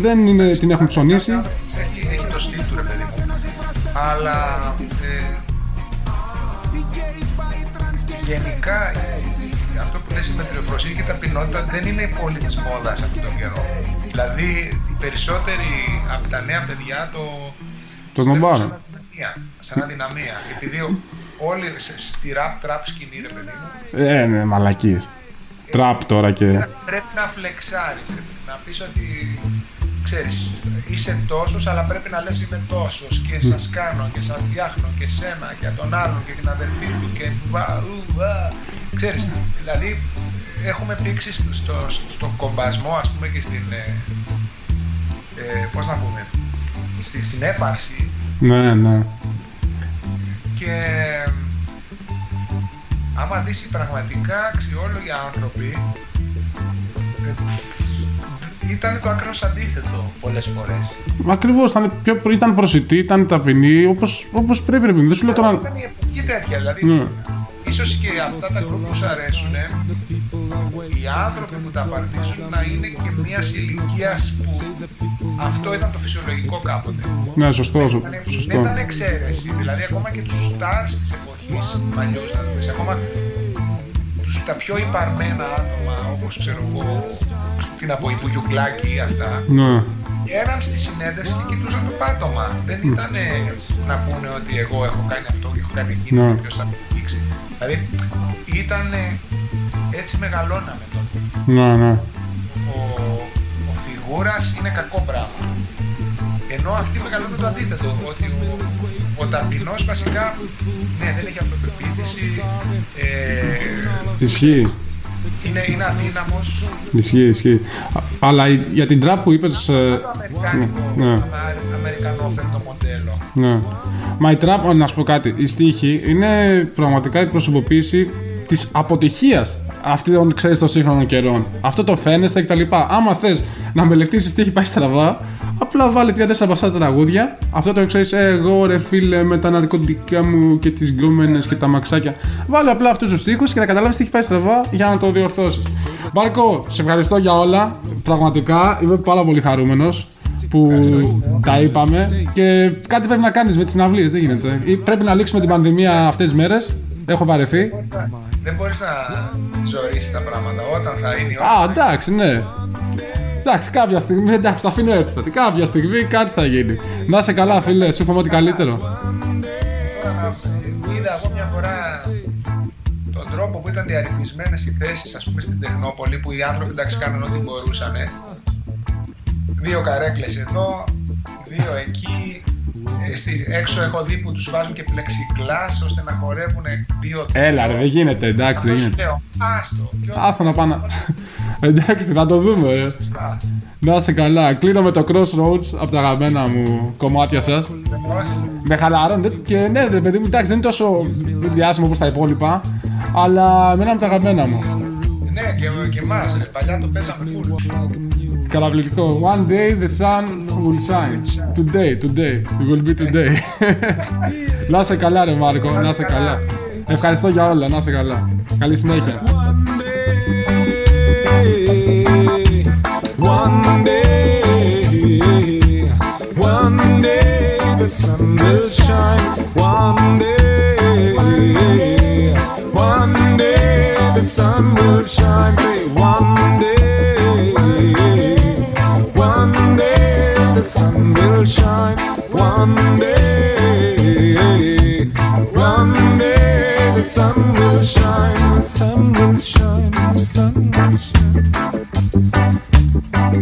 Δεν είναι, την έχουν ψωνίσει. Έχει, έχει το στυλ του, ρε παιδί μου. Αλλά ε, γενικά ε, αυτό που λες η μετριοπροσύνη και η ταπεινότητα δεν είναι η πόλη της μόδας αυτόν τον καιρό. Δηλαδή οι περισσότεροι από τα νέα παιδιά το... Το σνομπάρουν. βλέπουν Σαν αδυναμία. Σαν αδυναμία. Επειδή όλοι σε- στη rap trap σκηνή ρε παιδί μου Ε, ναι, μαλακίες. Τραπ τώρα και. πρέπει να φλεξάρεις, ρε παιδί, να πεις ότι ξέρεις, είσαι τόσος αλλά πρέπει να λες είμαι τόσος και σας κάνω και σας φτιάχνω και σένα και τον άλλον και την αδερφή του και βα, ου, βα. ξέρεις, δηλαδή έχουμε πήξει στο, στο, στο κομπασμό ας πούμε και στην ε, ε, πώς να πούμε στη συνέπαρξη Ναι, ναι. και άμα δεις οι πραγματικά αξιόλογοι άνθρωποι ε, ήταν το άκρος αντίθετο πολλές φορές. Ακριβώς ήταν, πιο, ήταν προσιτή, ήταν ταπεινή, όπως όπως πρέπει, ρε παιδί μου. Δεν σου λέω τώρα. Ήταν η εποχή τέτοια, δηλαδή Ναι. ίσως και αυτά τα group που σου αρέσουν οι άνθρωποι που τα παρτίζουν να είναι και μια ηλικία που αυτό ήταν το φυσιολογικό κάποτε. Ναι, σωστό, σω- Δεν σωστό. ήταν εξαίρεση. Δηλαδή, ακόμα και τους stars της εποχής παλιούς, να το πεις, ακόμα τους, τα πιο υπαρμένα άτομα, όπως ξέρω εγώ, τι να πω, η Βουγιουκλάκη ή αυτά, Ναι. έραν στη συνέντευξη και κοιτούσαν το πάτωμα. Δεν ήταν να πούνε ότι εγώ έχω κάνει αυτό και έχω κάνει εκείνο Ναι. και ποιος θα με δείξει. Δηλαδή, ήταν έτσι μεγαλώναμε τότε. Ναι, ναι. Ο, ο φιγούρας είναι κακό πράγμα. Ενώ αυτοί μεγαλώνουν το αντίθετο, ότι ο, ο ταπεινός βασικά ναι, δεν έχει αυτοπεποίθηση, ε, Ισχύει. είναι, είναι αδύναμος, Ισχύει, ισχύει. Α- Αλλά η- για την τραπ που είπες. το αμερικάνικο, ναι. αμα- αμερικανόφερτο μοντέλο. Ναι. Μα η τραπ, να σου πω κάτι, η στίχη είναι πραγματικά η προσωποποίηση της αποτυχίας αυτών, ξέρεις, των σύγχρονων καιρών. Αυτό το φαίνεστε κτλ. Άμα θες να μελετήσεις τι έχει πάει στραβά, απλά βάλε 3-4 από αυτά τα τραγούδια. Αυτό το ξέρεις, εγώ ρε φίλε με τα ναρκωτικά μου και τις γκόμενες και τα μαξάκια. Βάλε απλά αυτούς τους στίχους και θα καταλάβεις τι έχει πάει στραβά για να το διορθώσεις. Μπάρκο, σε ευχαριστώ για όλα. Πραγματικά είμαι πάρα πολύ χαρούμενος που τα είπαμε και κάτι πρέπει να κάνεις με τις συναυλίες, δεν γίνεται. Ή πρέπει να λήξουμε την πανδημία αυτές τις μέρες. Έχω βαρεθεί. Δεν μπορείς να ζωήσεις τα πράγματα όταν θα είναι η ώρα. Α, εντάξει, ναι. Εντάξει, κάποια στιγμή, εντάξει, τα αφήνω έτσι. τότε. Κάποια στιγμή κάτι θα γίνει. Να είσαι καλά, φίλε, σου εύχομαι ό,τι καλύτερο. Τώρα να- είδα εγώ μια φορά τον τρόπο που ήταν διαρρυθμισμένες οι θέσεις ας πούμε στην Τεχνόπολη που οι άνθρωποι εντάξει κάνουν ό,τι μπορούσαν δύο καρέκλες εδώ δύο εκεί Ε, στη, έξω έχω δει που τους βάζουν και πλεξιγκλάς ώστε να χορεύουν δύο Έλα, ρε, δεν γίνεται, εντάξει, δεν Αυτός σου γίνεται. λέω, άστο και ό,τι Άστα να πάνε. εντάξει, θα το δούμε, ρε. σωστά. Να είσαι καλά. Κλείνω με το Crossroads από τα αγαπημένα μου κομμάτια σας. Βεβαίως, Με χαλαρώνει. Δεν- Και ναι, ρε παιδί μου, εντάξει, δεν είναι τόσο διάσημο όπως τα υπόλοιπα. Αλλά εμένα είναι τα αγαπημένα μου. Ναι, και, και εμάς, ρε, παλιά το παίζαμε full. Καταπληκτικό. One day the sun will shine. Today, today. It will be today. να είσαι καλά, ρε Μάρκο, να είσαι καλά. Ευχαριστώ για όλα, να είσαι καλά. Καλή συνέχεια. One day, one day the sun will shine. One day, one day the sun will shine. Say one day, Sun will shine. Sun will shine. Sun will shine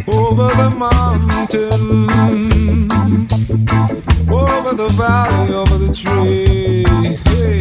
over the mountain, over the valley, over the tree.